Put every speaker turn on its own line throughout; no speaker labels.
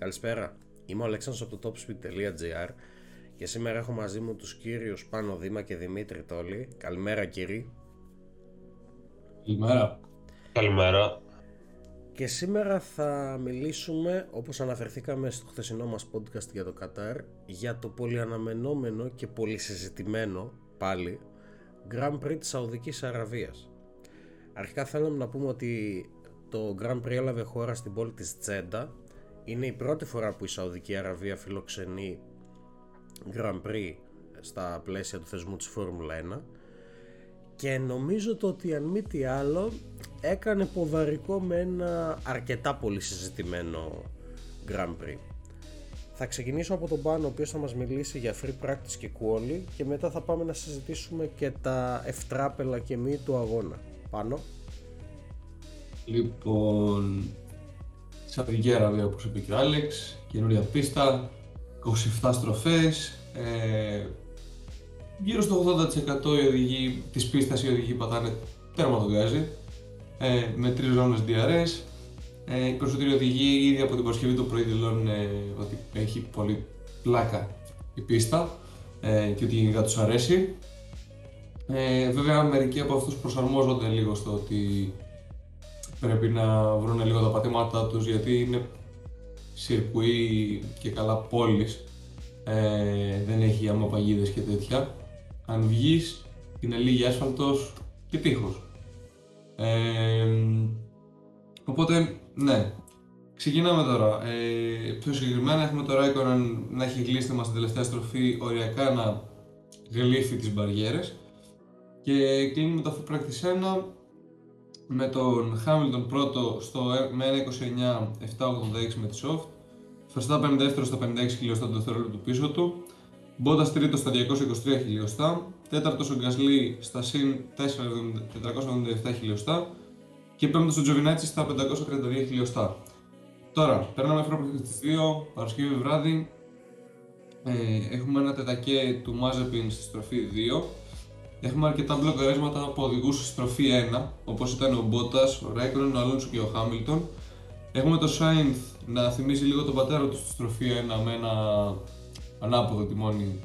Καλησπέρα. Είμαι ο Αλέξανδρος από το topspeed.gr και σήμερα έχω μαζί μου τους κύριους Πάνο Δήμα και Δημήτρη Τόλη. Καλημέρα κύριοι.
Καλημέρα.
Καλημέρα.
Και σήμερα θα μιλήσουμε, όπως αναφερθήκαμε στο χθεσινό μας podcast για το Κατάρ, για το πολύ αναμενόμενο και πολύ συζητημένο πάλι Grand Prix της Σαουδικής Αραβίας. Αρχικά θέλαμε να πούμε ότι το Grand Prix έλαβε χώρα στην πόλη της Τζέντα. Είναι η πρώτη φορά που η Σαουδική Αραβία φιλοξενεί Grand Prix στα πλαίσια του θεσμού της Φόρμουλα 1 και νομίζω το ότι αν μη τι άλλο έκανε ποδαρικό με ένα αρκετά πολύ συζητημένο Grand Prix. Θα ξεκινήσω από τον Πάνο ο οποίος θα μας μιλήσει για free practice και quali και μετά θα πάμε να συζητήσουμε και τα ευτράπελα και μη του αγώνα. Πάνω.
Λοιπόν, Σαουδική Αραβία όπως είπε και ο Άλεξ, καινούρια πίστα, 27 στροφές, ε, γύρω στο 80% οι οδηγοί της πίστας οι οδηγοί πατάνε τέρμα το γκάζι, ε, με τρεις ζώνες DRS. Ε, οι περισσότεροι οδηγοί ήδη από την Παρασκευή το πρωί δηλώνουν ε, ότι έχει πολύ πλάκα η πίστα ε, και ότι γενικά τους αρέσει. Ε, βέβαια μερικοί από αυτούς προσαρμόζονται λίγο στο ότι πρέπει να βρουν λίγο τα πατήματά τους γιατί είναι σιρκουί και καλά πόλης. Ε, δεν έχει αμαπαγίδες και τέτοια. Αν βγεις είναι λίγη άσφαλτος και τείχος. Ε, οπότε ναι. Ξεκινάμε τώρα. Ε, πιο συγκεκριμένα έχουμε το Raikkonen να έχει γλύσει μας την τελευταία στροφή οριακά να γλύφει τις μπαριέρες. Και κλείνουμε το Free Practice 1 με τον Hamilton πρώτο στο, με 1.29.786 με τη soft, Verstappen δεύτερο στα 56 χιλιοστά το δευτερόλεπτο πίσω του, Bottas τρίτο στα 223 χιλιοστά, τέταρτος ο Gasly στα συν 477 χιλιοστά. Και πέμπτος ο Giovinazzi στα 532 χιλιοστά. Τώρα, περνάμε φρόνημα στις 2, Παρασκευή βράδυ, ε, έχουμε ένα τετακέ του Mazepin στη στροφή 2 Έχουμε αρκετά μπλοκαρίσματα από οδηγού στη στροφή 1, όπως ήταν ο Μπότας, ο Ράικρον, ο Αλόνσο και ο Χάμιλτον. Έχουμε το Σάινθ να θυμίζει λίγο τον πατέρα του στη στροφή 1 με ένα ανάποδο τιμόνι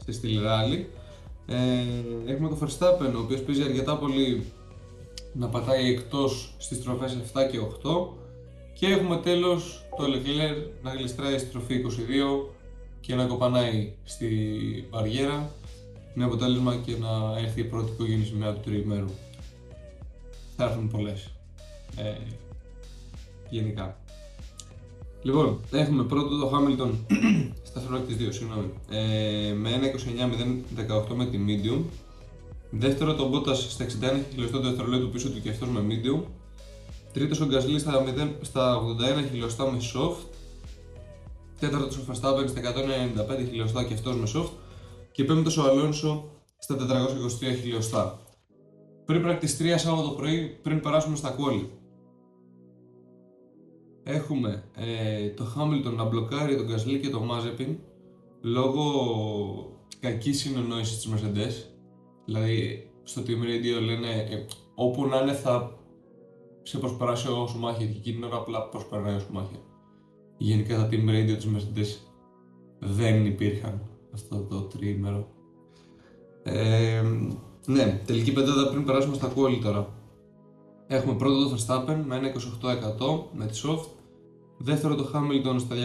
στη στήλη ράλι. Ε, έχουμε το Verstappen, ο οποίος παίζει αρκετά πολύ να πατάει εκτός στις στροφές 7 και 8. Και έχουμε τέλος το Leclerc να γλιστράει στη στροφή 22 και να κοπανάει στη μπαριέρα με αποτέλεσμα και να έρθει η πρώτη οικογένεια σημαία του τριημέρου. Θα έρθουν πολλές. Ε, γενικά. Λοιπόν, έχουμε πρώτο το Hamilton στα της 2, συγγνώμη, ε, με 1.29.018 με τη medium. Δεύτερο το Bottas στα 61 χιλιοστό το δευτερολέπτο πίσω του και αυτός με medium. Τρίτος ο Gasly στα, 0, στα 81 χιλιοστά με soft. Τέταρτος ο Verstappen στα 195 χιλιοστά και αυτός με soft και πέμπτος ο Αλόνσο στα 423 χιλιοστά. Πριν practice 3 Σάββατο πρωί, πριν περάσουμε στα κόλλη. Έχουμε ε, το Hamilton να μπλοκάρει τον Gasly και τον Mazepin λόγω κακής συνεννόησης της Mercedes. Δηλαδή, στο Team Radio λένε ε, όπου να είναι θα σε προσπεράσει ο Σουμάχερ και εκείνη την ώρα απλά προσπερνάει ο Σουμάχερ. Γενικά τα Team Radio της Mercedes δεν υπήρχαν αυτό το τριήμερο. Ε, ναι, τελική πεντάδα πριν περάσουμε στα quali τώρα. Έχουμε πρώτο το Verstappen με 1.28% με τη soft. Δεύτερο το Hamilton στα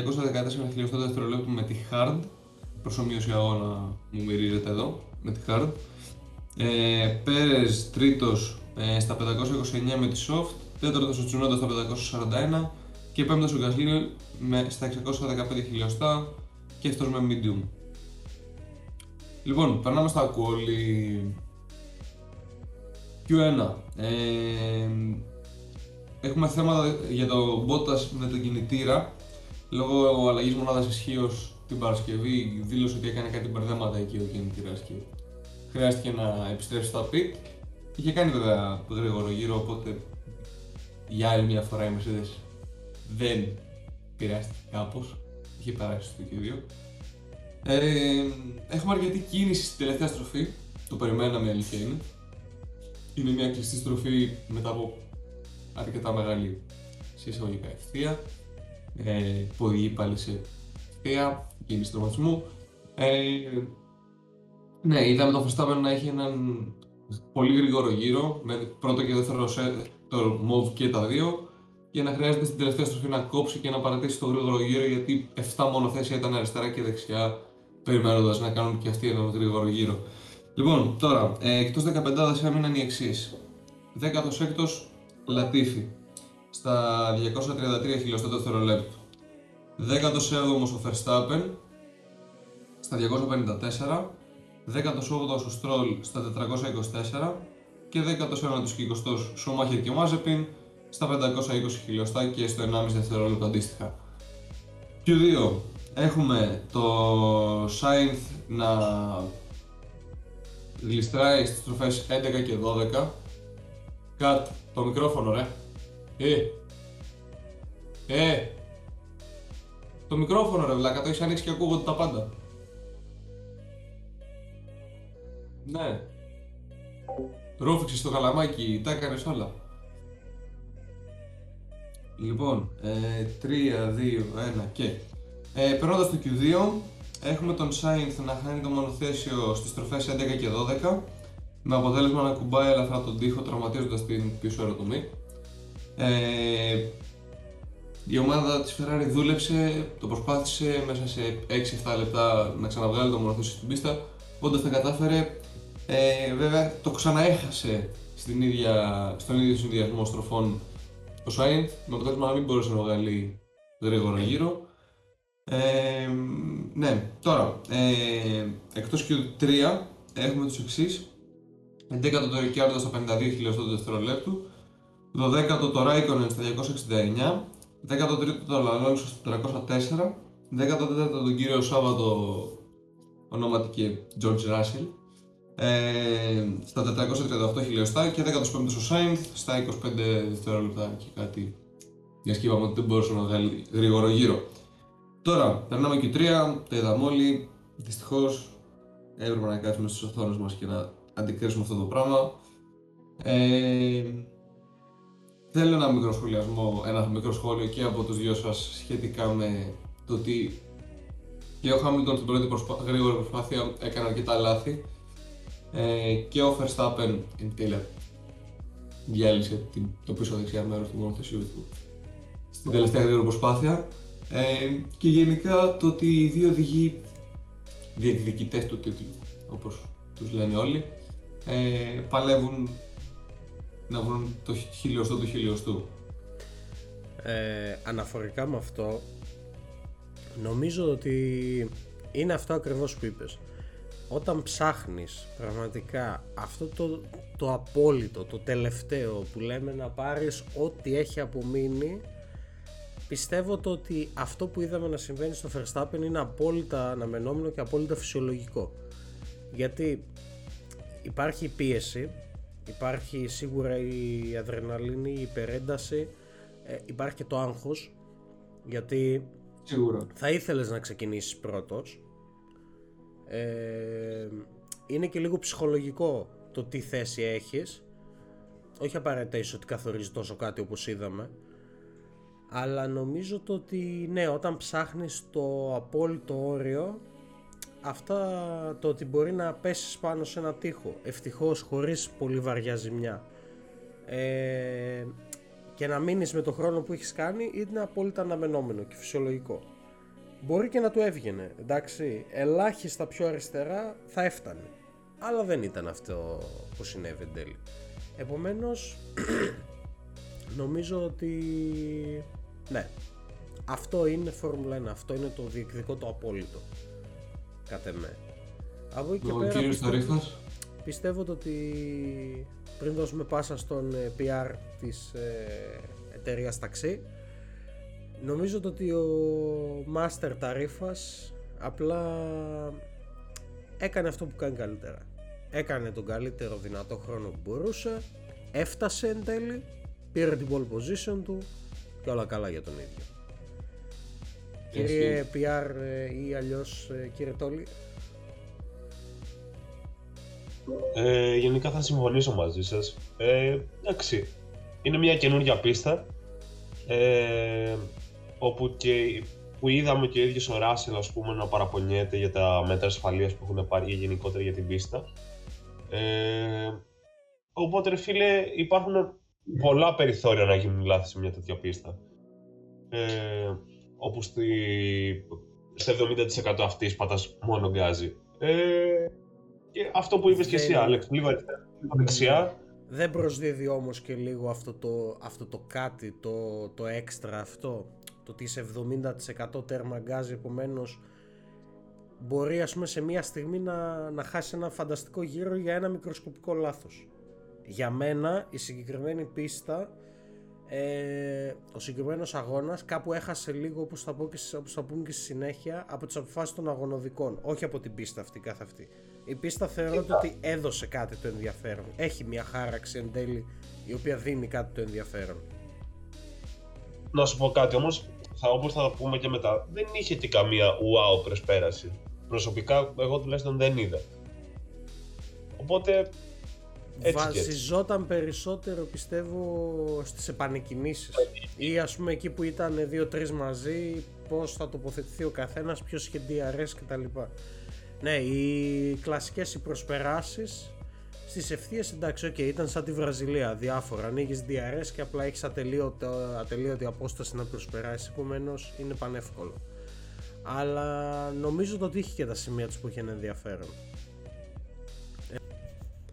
214 χιλιοστά δευτερολέπτου με τη hard. Προσωμείωση αγώνα μου μυρίζεται εδώ με τη hard. Ε, Πέρες τρίτος ε, στα 529 με τη soft. Τέταρτος ο Tsunoda στα 541 και πέμπτος ο Gasly με, στα 615 χιλιοστά και αυτός με medium. Λοιπόν, περνάμε στα κόλλη. Q1. Ε, έχουμε θέματα για το Bottas με τον κινητήρα. Λόγω αλλαγής μονάδας ισχύως την Παρασκευή δήλωσε ότι έκανε κάτι μπερδέματα εκεί ο κινητήρας και χρειάστηκε να επιστρέψει στα pit. Είχε κάνει βέβαια γρήγορο γύρο, οπότε για άλλη μια φορά η Mercedes δεν πειράστηκε κάπως. Είχε περάσει στο Q2. Ε, έχουμε αρκετή κίνηση στην τελευταία στροφή. Το περιμέναμε αλήθεια είναι. Είναι μια κλειστή στροφή μετά από αρκετά μεγάλη σε εισαγωγικά ευθεία. ε, που οδηγεί πάλι σε θεία, κίνηση τροματισμού. Ε, ναι, είδαμε τον Verstappen να έχει έναν πολύ γρήγορο γύρο, με πρώτο και δεύτερο σε το move και τα δύο, και να χρειάζεται στην τελευταία στροφή να κόψει και να παρατήσει το γρήγορο γύρο, γιατί 7 μονοθέσια ήταν αριστερά και δεξιά, περιμένοντας να κάνουν και αυτοί έναν γρήγορο γύρο. Λοιπόν, τώρα, ε, εκτός 15 έμειναν οι εξής. 16ο Λατίφη στα 233 χιλιοστά το δευτερολέπτο. 17ο ο Verstappen στα 254, 18ο ο Στρόλ στα 424 και 19ο και 20ο Σούμαχερ και Μάζεπιν στα 520 χιλιοστά και στο 1,5 δευτερόλεπτο αντίστοιχα. Q2 έχουμε το Sainz να γλιστράει στις τροφές 11 και 12 Κατ, το μικρόφωνο ρε. Ε. Ε. Το μικρόφωνο ρε βλάκα, το έχεις ανοίξει και ακούγονται τα πάντα. Ναι. Ρούφηξες το καλαμάκι, τα έκανες όλα. Λοιπόν, ε, 3, 2, 1 και ε, Περνώντας το Q2 Έχουμε τον Sainz να χάνει το μονοθέσιο στις στροφές 11 και 12 με αποτέλεσμα να κουμπάει ελαφρά τον τοίχο τραυματίζοντας την πίσω αεροτομή. Ε, η ομάδα της Ferrari δούλεψε, το προσπάθησε μέσα σε 6-7 λεπτά να ξαναβγάλει το μονοθέσιο στην πίστα, όντως τα κατάφερε. Ε, βέβαια το ξαναέχασε στην ίδια, στον ίδιο συνδυασμό στροφών ο Sainz, με αποτέλεσμα να μην μπορούσε να βγάλει γρήγορο γύρο. Ε, ναι, τώρα, ε, εκτός Q3 έχουμε τους εξής. 11ο το Ricciardo στα 52 χιλιοστό του δευτερολέπτου, 12ο το Raikkonen στα 269, 13ο το Alonso στα 304, 14ο τον κύριο Σάββατο ονόματι George Russell ε, στα 438 χιλιοστά και 15ο ο Sainz στα 25 δευτερόλεπτα και κάτι. Για και είπαμε ότι δεν μπορούσε να βγάλει γρήγορο γύρο. Τώρα, περνάμε και 3, το είδαμε όλοι. Δυστυχώς έπρεπε να κάτσουμε στις οθόνες μας και να αντικρίσουμε αυτό το πράγμα. Ε, θέλω ένα μικρό σχολιασμό, ένα μικρό σχόλιο και από τους δυο σας σχετικά με το ότι και ο Χάμιλτον στην πρώτη προσπά... γρήγορη προσπάθεια έκανε αρκετά λάθη ε, και ο Verstappen εν τέλει διάλυσε την, το πίσω δεξιά μέρος του μονοθεσίου του στην τελευταία γρήγορη προσπάθεια ε, και γενικά το ότι οι δύο οδηγοί διεκδικητές του τίτλου όπως τους λένε όλοι ε, παλεύουν να βρουν το χιλιοστό του χιλιοστού.
Ε, αναφορικά με αυτό, νομίζω ότι είναι αυτό ακριβώς που είπες. Όταν ψάχνεις πραγματικά αυτό το, το απόλυτο, το τελευταίο που λέμε να πάρεις ό,τι έχει απομείνει πιστεύω το ότι αυτό που είδαμε να συμβαίνει στο Verstappen είναι απόλυτα αναμενόμενο και απόλυτα φυσιολογικό. Γιατί υπάρχει πίεση, υπάρχει σίγουρα η αδρεναλίνη, η υπερένταση, ε, υπάρχει και το άγχος γιατί
σίγουρα.
θα ήθελες να ξεκινήσεις πρώτος ε, είναι και λίγο ψυχολογικό το τι θέση έχεις όχι απαραίτητα ίσως ότι καθορίζει τόσο κάτι όπως είδαμε αλλά νομίζω το ότι ναι όταν ψάχνεις το απόλυτο όριο αυτά το ότι μπορεί να πέσεις πάνω σε ένα τοίχο ευτυχώς χωρίς πολύ βαριά ζημιά ε, και να μείνεις με το χρόνο που έχεις κάνει είναι απόλυτα αναμενόμενο και φυσιολογικό. Μπορεί και να του έβγαινε εντάξει ελάχιστα πιο αριστερά θα έφτανε αλλά δεν ήταν αυτό που συνέβη εν τέλει. Επομένως νομίζω ότι ναι. Αυτό είναι Φόρμουλα 1 αυτό είναι το διεκδικό το απόλυτο. Κατ' εμέ. Από εκεί και πέρα πιστεύω, πιστεύω ότι πριν δώσουμε πάσα στον ε, PR της ε, εταιρείας ταξί νομίζω ότι ο Master Ταρίφας απλά έκανε αυτό που κάνει καλύτερα. Έκανε τον καλύτερο δυνατό χρόνο που μπορούσε έφτασε εν τέλει πήρε την pole position του και όλα καλά για τον ίδιο Κύριε PR ε, ή αλλιώς ε, κύριε Τόλι.
Ε, γενικά θα συμφωνήσω μαζί σας. Ε, εντάξει, είναι μια καινούργια πίστα. Ε, όπου και που είδαμε και ο ίδιος ο Ράσελ ας πούμε να παραπονιέται για τα μέτρα ασφαλείας που έχουν πάρει γενικότερα για την πίστα. Ε, οπότε ρε φίλε υπάρχουν πολλά περιθώρια να γίνουν λάθη σε μια τέτοια πίστα. Ε, όπου στη, στο 70% αυτής πατάς μόνο γκάζι. Ε, και αυτό που είπες και εσύ, Άλεξ, λίγο δεξιά.
Δεν προσδίδει όμως και λίγο αυτό το, αυτό το κάτι, το, το έξτρα αυτό, το ότι είσαι 70% τέρμα γκάζι, επομένως μπορεί ας πούμε σε μια στιγμή να, να χάσεις ένα φανταστικό γύρο για ένα μικροσκοπικό λάθος. Για μένα η συγκεκριμένη πίστα ε, ο συγκεκριμένος αγώνας κάπου έχασε λίγο όπως θα, όπως θα πούμε και στη συνέχεια από τις αποφάσεις των αγωνοδικών. Όχι από την πίστα αυτή καθ' αυτή. Η πίστα θεωρώ ότι έδωσε κάτι το ενδιαφέρον. Έχει μια χάραξη εν τέλει η οποία δίνει κάτι το ενδιαφέρον.
Να σου πω κάτι όμως, θα, όπως θα πούμε και μετά, δεν είχε και καμία wow προσπέραση. Προσωπικά, εγώ τουλάχιστον δεν είδα. Οπότε
έτσι βασιζόταν περισσότερο πιστεύω στις επανεκκινήσεις ή ας πούμε εκεί που ήταν δύο-τρεις μαζί πώς θα τοποθετηθεί ο καθένας, ποιος είχε DRS κτλ. Ναι, οι κλασικές οι προσπεράσεις στις ευθείες εντάξει, okay, ήταν σαν τη Βραζιλία, διάφορα. Ανοίγεις DRS και απλά έχεις ατελείωτη απόσταση να προσπεράσεις, επομένως είναι πανεύκολο. Αλλά νομίζω ότι είχε και τα σημεία τους που είχε ενδιαφέρον.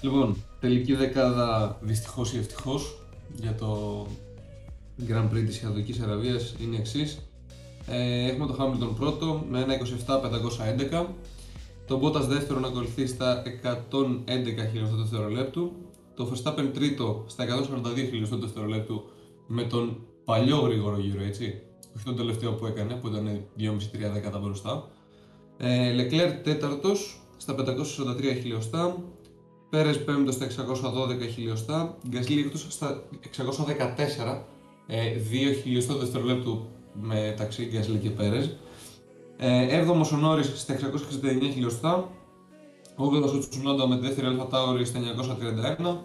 Λοιπόν, τελική δεκάδα δυστυχώς ή ευτυχώς για το Grand Prix της Σαουδική Αραβίας είναι η εξής. Ε, έχουμε το Hamilton πρώτο με ένα 27-511. Το Bottas δεύτερο να ακολουθεί στα 111 χιλιοστό δευτερολέπτου. Το Verstappen τρίτο στα 142 χιλιοστό δευτερολέπτου με τον παλιό γρήγορο γύρο, έτσι. Όχι τον τελευταίο που έκανε, που ήταν 2,5-3 δέκατα μπροστά. Ε, Leclerc τέταρτος στα 543 χιλιοστά. Πέρες πέμπτος στα 612 χιλιοστά, Γκασλί εκτός στα 614, 2 ε, χιλιοστό δευτερολέπτου μεταξύ Γκασλί και Πέρες. Ε, 7ο ο Νόρι στα 669 χιλιοστά, 8ο ο Τσουνόντα με τη δεύτερη Αλφα Τάουρι στα 931,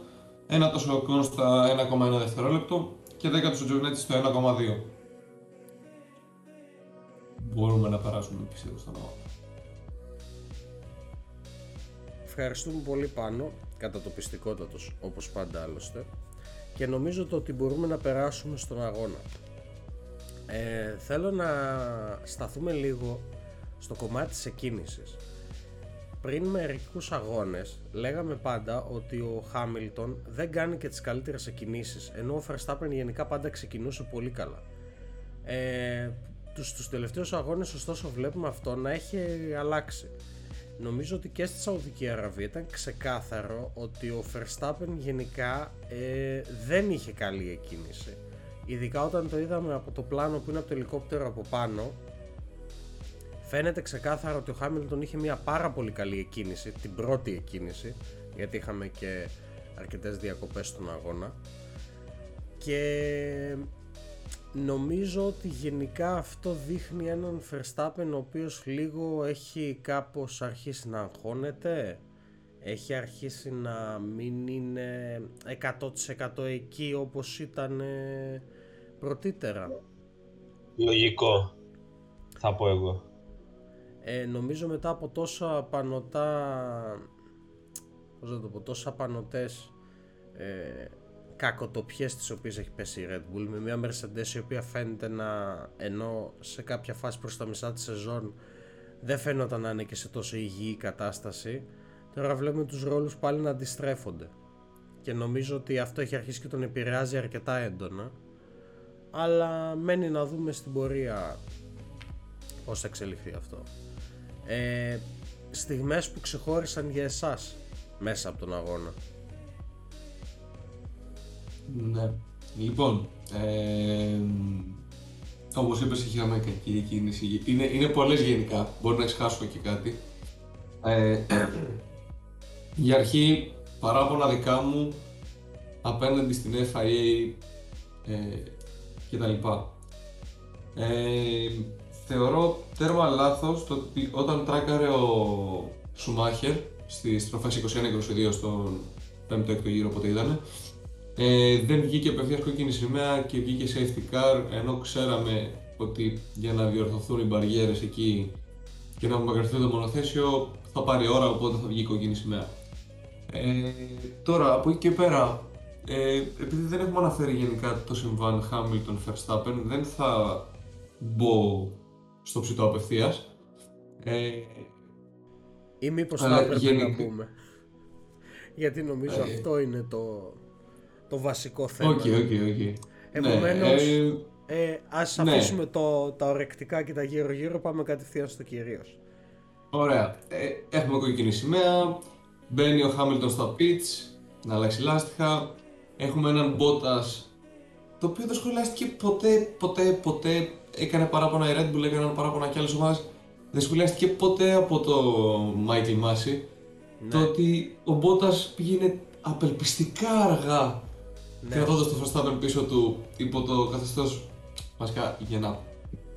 ένα τόσο ο στα 1,1 δευτερόλεπτο και 10ο ο Τζορνέτη στο 1,2. Μπορούμε να περάσουμε πιστεύω στον αγώνα.
Ευχαριστούμε πολύ πάνω, κατά το πιστικότατος όπως πάντα άλλωστε και νομίζω το ότι μπορούμε να περάσουμε στον αγώνα. Ε, θέλω να σταθούμε λίγο στο κομμάτι της εκκίνησης. Πριν μερικούς αγώνες λέγαμε πάντα ότι ο Χάμιλτον δεν κάνει και τις καλύτερες εκκινήσεις ενώ ο Verstappen γενικά πάντα ξεκινούσε πολύ καλά. Ε, τους, τους τελευταίους αγώνες ωστόσο βλέπουμε αυτό να έχει αλλάξει. Νομίζω ότι και στη Σαουδική Αραβία ήταν ξεκάθαρο ότι ο Verstappen γενικά ε, δεν είχε καλή εκκίνηση. Ειδικά όταν το είδαμε από το πλάνο που είναι από το ελικόπτερο από πάνω, φαίνεται ξεκάθαρο ότι ο Χάμιλτον είχε μια πάρα πολύ καλή εκκίνηση, την πρώτη εκκίνηση, γιατί είχαμε και αρκετές διακοπές στον αγώνα. Και Νομίζω ότι γενικά αυτό δείχνει έναν Verstappen ο οποίος λίγο έχει κάπως αρχίσει να αγχώνεται έχει αρχίσει να μην είναι 100% εκεί όπως ήταν πρωτήτερα.
Λογικό, θα πω εγώ.
Ε, νομίζω μετά από τόσα πανωτά, πώς να το πω, τόσα πανωτές ε, κακοτοπιές τις οποίες έχει πέσει η Red Bull με μια Mercedes η οποία φαίνεται να ενώ σε κάποια φάση προς τα μισά της σεζόν δεν φαίνονταν να είναι και σε τόσο υγιή κατάσταση τώρα βλέπουμε τους ρόλους πάλι να αντιστρέφονται. Και νομίζω ότι αυτό έχει αρχίσει και τον επηρεάζει αρκετά έντονα αλλά μένει να δούμε στην πορεία πώς θα εξελιχθεί αυτό. Ε, στιγμές που ξεχώρισαν για εσάς μέσα από τον αγώνα
ναι. Λοιπόν, ε, όπως είπες είχαμε κακή κίνηση. Είναι, είναι πολλές γενικά, μπορεί να εξχάσω και κάτι. Ε, για αρχή, παράπονα δικά μου απέναντι στην FIA ε, και τα λοιπά. Ε, θεωρώ τέρμα λάθος το ότι όταν τράκαρε ο Σουμάχερ στις τροφές 21-22 στον 5ο-6ο γύρο όποτε ήταν ε, δεν βγήκε απευθεία κόκκινης σημαία και βγήκε safety car ενώ ξέραμε ότι για να διορθωθούν οι μπαριέρες εκεί και να απομακρυνθεί το μονοθέσιο θα πάρει ώρα οπότε θα βγει η κόκκινη σημαία. Ε, τώρα από εκεί και πέρα, ε, επειδή δεν έχουμε αναφέρει γενικά το συμβάν Hamilton Verstappen, δεν θα μπω στο ψητό απευθείας.
Ε, ή μήπως θα έπρεπε γενικά... να πούμε. Γιατί νομίζω ε, αυτό είναι το, το βασικό θέμα.
OK, OK, OK.
Επομένως, ναι, ε, ε, ας ναι. αφήσουμε το, τα ορεκτικά και τα γύρω-γύρω, πάμε κατευθείαν στο κυρίως.
Ωραία. Ε, έχουμε κόκκινη σημαία, μπαίνει ο Χάμιλτον στα pitch, να αλλάξει λάστιχα. Έχουμε έναν Bottas, το οποίο δεν σχολιάστηκε ποτέ, ποτέ, ποτέ. Έκανε παράπονα η Red Bull, έκανε παράπονα και άλλες ομάδες. Δεν σχολιάστηκε ποτέ από το Michael Masi ναι. το ότι ο Bottas πήγαινε απελπιστικά αργά ναι. κρατώντας το Verstappen πίσω του υπό το καθεστώς βασικά για να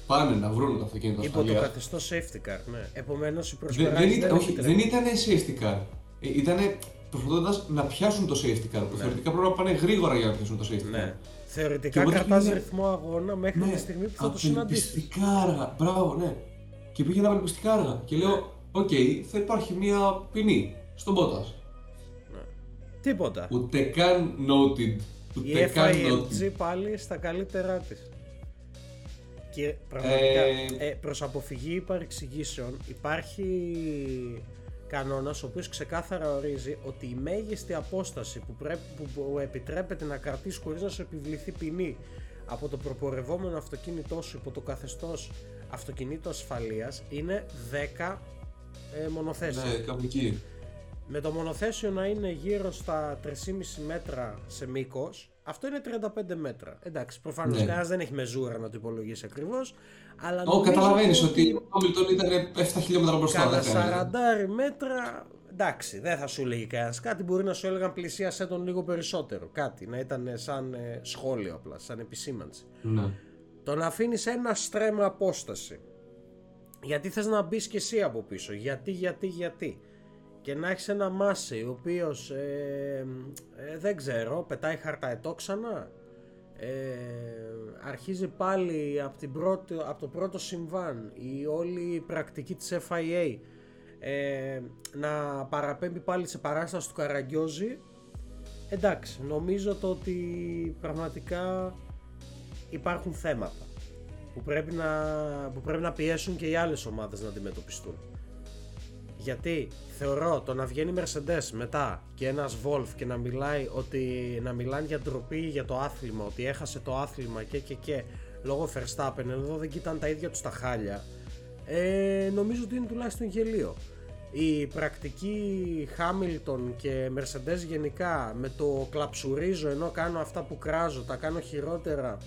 πάνε να βρουν το αυτοκίνητο
Υπό το καθεστώς safety car, ναι. Επομένως η προσφορά
δεν, δεν, ήταν, όχι, δεν ήταν safety car. Ε, ήταν προσπαθώντας να πιάσουν το safety car. Που ναι. θεωρητικά πρέπει να πάνε γρήγορα για να πιάσουν το safety ναι. car.
Θεωρητικά κρατάς πήγαινε... ρυθμό αγώνα μέχρι ναι, τη στιγμή που θα το συναντήσεις.
Απελπιστικά αργά. Μπράβο, ναι. Και πήγαινε απελπιστικά αργά. Και λέω, OK, okay, θα υπάρχει μια ποινή στον Bottas.
Ναι. Τίποτα.
Ούτε καν noted
η FILG πάλι στα καλύτερά της. Και πραγματικά, ε... ε, προς αποφυγή υπαρξηγήσεων υπάρχει κανόνας ο οποίος ξεκάθαρα ορίζει ότι η μέγιστη απόσταση που, πρέπει, που επιτρέπεται να κρατήσει χωρίς να σου επιβληθεί ποινή από το προπορευόμενο αυτοκίνητό σου υπό το καθεστώς αυτοκινήτου ασφαλείας είναι 10 ε, μονοθέσια.
Ναι, κάπου εκεί
με το μονοθέσιο να είναι γύρω στα 3,5 μέτρα σε μήκος, αυτό είναι 35 μέτρα. Εντάξει, προφανώς ναι. κανένας δεν έχει μεζούρα να το υπολογίσει ακριβώς. Αλλά
oh, καταλαβαίνεις ότι ο Χάμιλτον ήταν 7 χιλιόμετρα μπροστά.
Κάνα 40 μέτρα. Εντάξει, δεν θα σου έλεγε κανένας κάτι. Μπορεί να σου έλεγαν πλησίασέ τον λίγο περισσότερο. Κάτι να ήταν σαν ε, σχόλιο απλά, σαν επισήμανση.
Ναι.
Το να αφήνεις ένα στρέμμα απόσταση. Γιατί θες να μπεις και εσύ από πίσω. Γιατί, γιατί, γιατί και να έχεις ένα Μάση ο οποίος ε, ε, δεν ξέρω πετάει χαρταετό ξανά. Ε, αρχίζει πάλι από, την πρώτη, από το πρώτο συμβάν η όλη πρακτική της FIA ε, να παραπέμπει πάλι σε παράσταση του Καραγκιόζη. Εντάξει νομίζω το ότι πραγματικά υπάρχουν θέματα που πρέπει να, που πρέπει να πιέσουν και οι άλλες ομάδες να αντιμετωπιστούν γιατί θεωρώ το να βγαίνει Mercedes μετά και ένας Wolf και να μιλάει ότι να μιλάνε για ντροπή για το άθλημα, ότι έχασε το άθλημα και και και λόγω Verstappen, εδώ δεν κοίταν τα ίδια τους τα χάλια, ε, νομίζω ότι είναι τουλάχιστον γελίο. Η πρακτική Hamilton και Mercedes γενικά με το κλαψουρίζω ενώ κάνω αυτά που κράζω, τα κάνω χειρότερα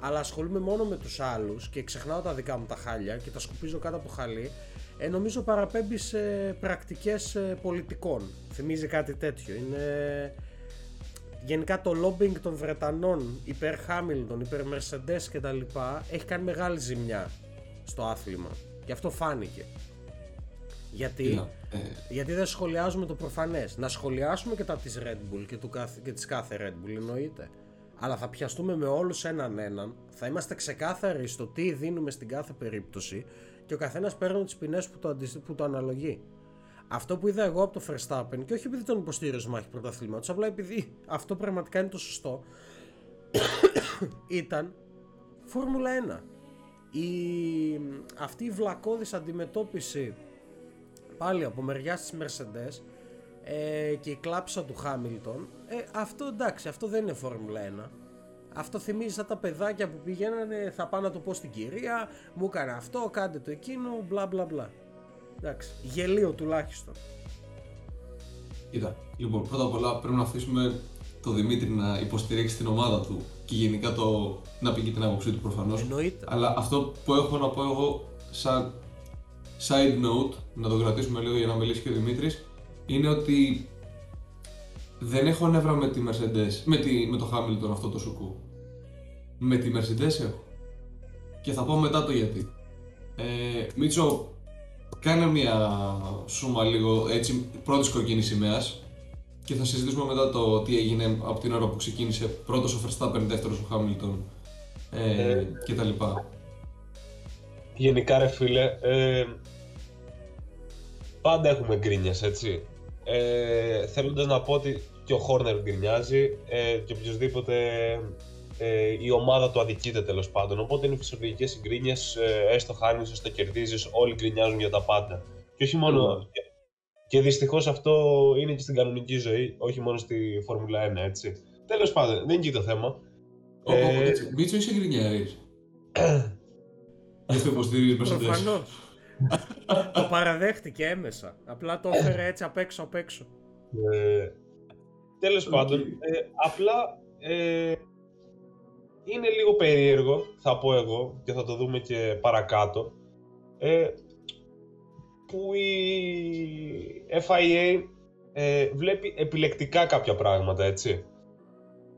αλλά ασχολούμαι μόνο με τους άλλους και ξεχνάω τα δικά μου τα χάλια και τα σκουπίζω κάτω από χαλί ε, νομίζω παραπέμπεις σε πρακτικές ε, πολιτικών. Θυμίζει κάτι τέτοιο. Είναι... Γενικά το lobbying των Βρετανών υπέρ Χάμιλτον, υπέρ Mercedes και τα λοιπά έχει κάνει μεγάλη ζημιά στο άθλημα και αυτό φάνηκε. Γιατί, ε. γιατί δεν σχολιάζουμε το προφανές. Να σχολιάσουμε και τα της Red Bull και, του, και της κάθε Red Bull εννοείται. Αλλά θα πιαστούμε με όλους έναν έναν, θα είμαστε ξεκάθαροι στο τι δίνουμε στην κάθε περίπτωση και ο καθένας παίρνει τις ποινές που, το που το αναλογεί. Αυτό που είδα εγώ από το Verstappen και όχι επειδή τον υποστήριζω μάχη πρωταθλήματο, απλά επειδή αυτό πραγματικά είναι το σωστό, ήταν Φόρμουλα 1. Η, αυτή η βλακώδης αντιμετώπιση πάλι από μεριά της Mercedes ε, και η κλάψα του Χάμιλτον ε, αυτό εντάξει, αυτό δεν είναι Φόρμουλα 1 αυτό θυμίζει σαν τα παιδάκια που πηγαίνανε, θα πάω να το πω στην κυρία, μου έκανε αυτό, κάντε το εκείνο, μπλα μπλα μπλα. Εντάξει, γελίο τουλάχιστον.
Κοίτα, λοιπόν, πρώτα απ' όλα πρέπει να αφήσουμε το Δημήτρη να υποστηρίξει την ομάδα του και γενικά το να πει και την άποψή του προφανώς.
Εννοείται.
Αλλά αυτό που έχω να πω εγώ σαν side note, να το κρατήσουμε λίγο για να μιλήσει και ο Δημήτρης, είναι ότι δεν έχω νεύρα με τη Mercedes, με, τη, με το Hamilton αυτό το σουκού. Με τη Mercedes έχω. Και θα πω μετά το γιατί. Ε, Μίτσο, κάνε μια σούμα λίγο έτσι πρώτης κοκκίνης σημαίας και θα συζητήσουμε μετά το τι έγινε από την ώρα που ξεκίνησε πρώτος ο Verstappen, δεύτερος ο Hamilton ε, ε. κτλ.
γενικά ρε φίλε, ε, πάντα έχουμε γκρίνιες, έτσι. Ε, θέλοντας να πω ότι και ο Χόρνερ γκρινιάζει ε, και οποιοδήποτε ε, η ομάδα του αδικείται τέλος πάντων. Οπότε είναι φυσιολογικές συγκρίνειες, ε, έστω χάνεις, έστω κερδίζεις, όλοι γκρινιάζουν για τα πάντα. Και όχι μόνο. Mm. Και, και δυστυχώς αυτό είναι και στην κανονική ζωή, όχι μόνο στη Φόρμουλα 1, έτσι. Τέλος πάντων, δεν είναι εκεί το θέμα.
Ε, Μίτσο, είσαι γκρινιάρης. Δεν το υποστηρίζει
Προφανώς. το παραδέχτηκε έμεσα. Απλά το έφερε έτσι απ' έξω απ' έξω.
Ε, τέλος πάντων, ε, απλά ε, είναι λίγο περίεργο, θα πω εγώ, και θα το δούμε και παρακάτω, ε, που η FIA ε, βλέπει επιλεκτικά κάποια πράγματα, έτσι.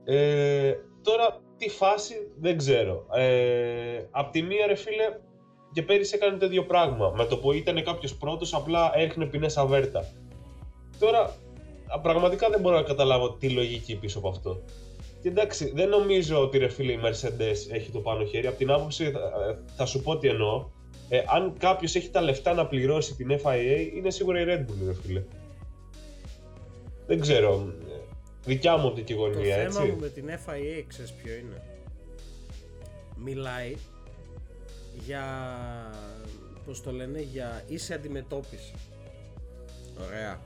Ε, τώρα, τι φάση, δεν ξέρω. Ε, απ' τη μία, ρε φίλε, και πέρυσι έκανε το ίδιο πράγμα. Με το που ήταν κάποιος πρώτος, απλά έριχνε ποινέ αβέρτα. Τώρα, πραγματικά δεν μπορώ να καταλάβω τη λογική πίσω από αυτό. Και εντάξει, δεν νομίζω ότι ρε φίλε η Mercedes έχει το πάνω χέρι. Από την άποψη θα, θα σου πω τι εννοώ. Ε, αν κάποιος έχει τα λεφτά να πληρώσει την FIA, είναι σίγουρα η Red Bull, ρε φίλε. Δεν ξέρω. Δικιά μου οπτική γωνία,
έτσι. Το θέμα μου με την FIA, ξέρεις ποιο είναι; Μιλάει για, πώς το λένε, για ίση αντιμετώπιση. Ωραία.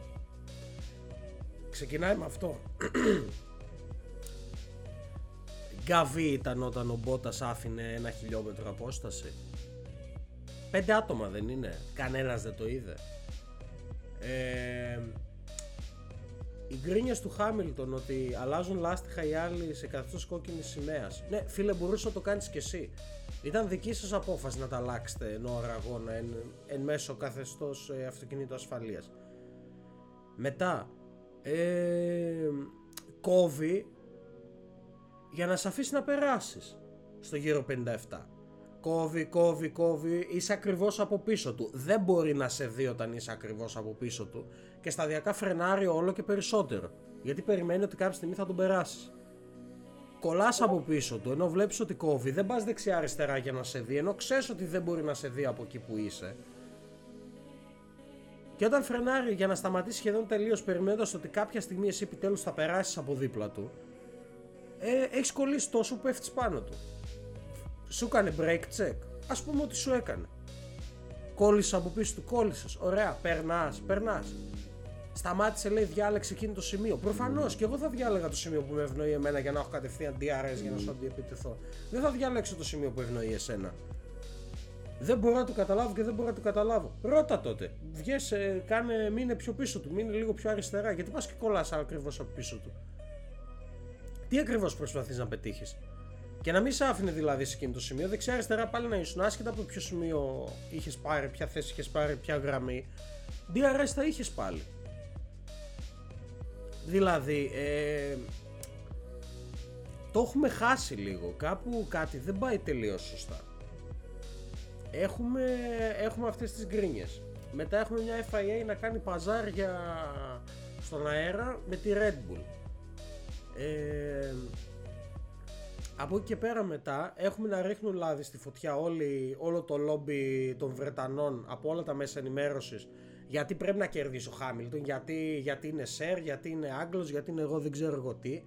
Ξεκινάει με αυτό. Γκαβί ήταν όταν ο Μπότας άφηνε ένα χιλιόμετρο απόσταση. Πέντε άτομα δεν είναι; Κανένας δεν το είδε. Ε, οι γκρίνιες του Χάμιλτον ότι αλλάζουν λάστιχα οι άλλοι σε καθεστώ κόκκινη σημαίας. Ναι, φίλε, μπορούσες να το κάνεις κι εσύ. Ήταν δική σας απόφαση να τα αλλάξετε εν ώρα αγώνα, εν, εν μέσω καθεστώς ε, αυτοκινήτου ασφαλείας. Μετά, ε, κόβει για να σε αφήσει να περάσεις στο γύρο 57. Κόβει, κόβει, κόβει, είσαι ακριβώς από πίσω του. Δεν μπορεί να σε δει όταν είσαι ακριβώς από πίσω του και σταδιακά φρενάρει όλο και περισσότερο. Γιατί περιμένει ότι κάποια στιγμή θα τον περάσεις. Κολλάς από πίσω του, ενώ βλέπεις ότι κόβει, δεν πας δεξιά-αριστερά για να σε δει, ενώ ξέρεις ότι δεν μπορεί να σε δει από εκεί που είσαι. Και όταν φρενάρει για να σταματήσει σχεδόν τελείως, περιμένοντας ότι κάποια στιγμή εσύ επιτέλους θα περάσεις από δίπλα του, ε, έχεις κολλήσει τόσο που πέφτεις πάνω του. Σου έκανε break check. Α πούμε ότι σου έκανε. Κόλλησε από πίσω του, κόλλησες. Ωραία, περνάς, περνάς. Σταμάτησε, λέει, διάλεξε εκείνο το σημείο. Προφανώς και εγώ θα διάλεγα το σημείο που με ευνοεί εμένα για να έχω κατευθείαν DRS για να σου αντιεπιτεθώ. Δεν θα διαλέξω το σημείο που ευνοεί εσένα. Δεν μπορώ να το καταλάβω και δεν μπορώ να το καταλάβω. Ρώτα τότε. Βγες, ε, κάνε, μείνε πιο πίσω του, μείνε λίγο πιο αριστερά. Γιατί πας και κολλάς ακριβώς από πίσω του. Τι ακριβώς προσπαθείς να πετύχεις; Και να μην σε άφηνε δηλαδή σε εκείνο το σημείο, δεξιά-αριστερά πάλι να ήσουν άσχετα από ποιο σημείο είχες πάρει, ποια θέση είχες πάρει, ποια γραμμή. DRS θα είχες πάλι. Δηλαδή, ε, το έχουμε χάσει λίγο. Κάπου κάτι δεν πάει τελείως σωστά. Έχουμε, έχουμε αυτές τις γκρίνιες. Μετά έχουμε μια FIA να κάνει παζάρια στον αέρα με τη Red Bull. Ε, από εκεί και πέρα μετά έχουμε να ρίχνουν λάδι στη φωτιά όλοι, όλο το λόμπι των Βρετανών από όλα τα μέσα ενημέρωσης γιατί πρέπει να κερδίσει ο Χάμιλτον, γιατί, γιατί είναι Σερ, γιατί είναι Άγγλος, γιατί είναι εγώ δεν ξέρω εγώ τι.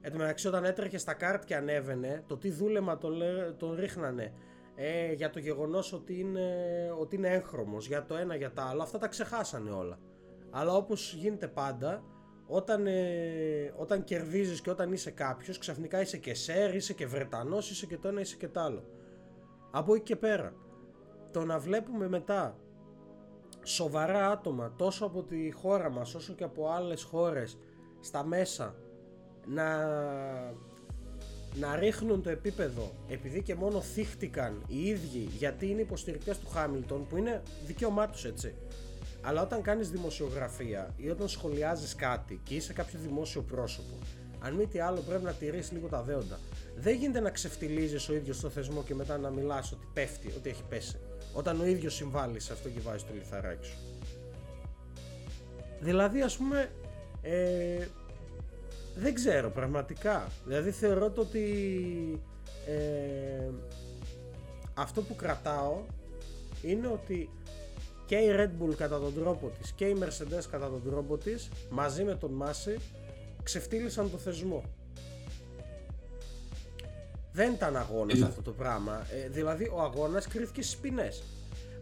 Εν τω μεταξύ όταν έτρεχε στα κάρτ και ανέβαινε, το τι δούλεμα τον, τον ρίχνανε ε, για το γεγονός ότι είναι, ότι είναι έγχρωμος, για το ένα για το άλλο, αυτά τα ξεχάσανε όλα. Αλλά όπως γίνεται πάντα, όταν, ε, όταν κερδίζεις και όταν είσαι κάποιος, ξαφνικά είσαι και Σερ, είσαι και Βρετανός, είσαι και το ένα, είσαι και το άλλο. Από εκεί και πέρα, το να βλέπουμε μετά σοβαρά άτομα τόσο από τη χώρα μας όσο και από άλλες χώρες στα μέσα να, να ρίχνουν το επίπεδο επειδή και μόνο θύχτηκαν οι ίδιοι γιατί είναι υποστηρικτές του Χάμιλτον που είναι δικαίωμά τους έτσι αλλά όταν κάνεις δημοσιογραφία ή όταν σχολιάζεις κάτι και είσαι κάποιο δημόσιο πρόσωπο αν μη τι άλλο πρέπει να τηρείς λίγο τα δέοντα δεν γίνεται να ξεφτιλίζεις ο ίδιος το θεσμό και μετά να μιλάς ότι πέφτει, ότι έχει πέσει όταν ο ίδιος συμβάλλει σε αυτό και βάζει το λιθαράκι σου. Δηλαδή ας πούμε ε, δεν ξέρω πραγματικά. Δηλαδή θεωρώ το ότι ε, αυτό που κρατάω είναι ότι και η Red Bull κατά τον τρόπο της και η Mercedes κατά τον τρόπο της μαζί με τον Μάση ξεφτύλισαν το θεσμό. Δεν ήταν αγώνας αυτό το πράγμα. Ε, δηλαδή ο αγώνας κρύφτηκε στις ποινέ.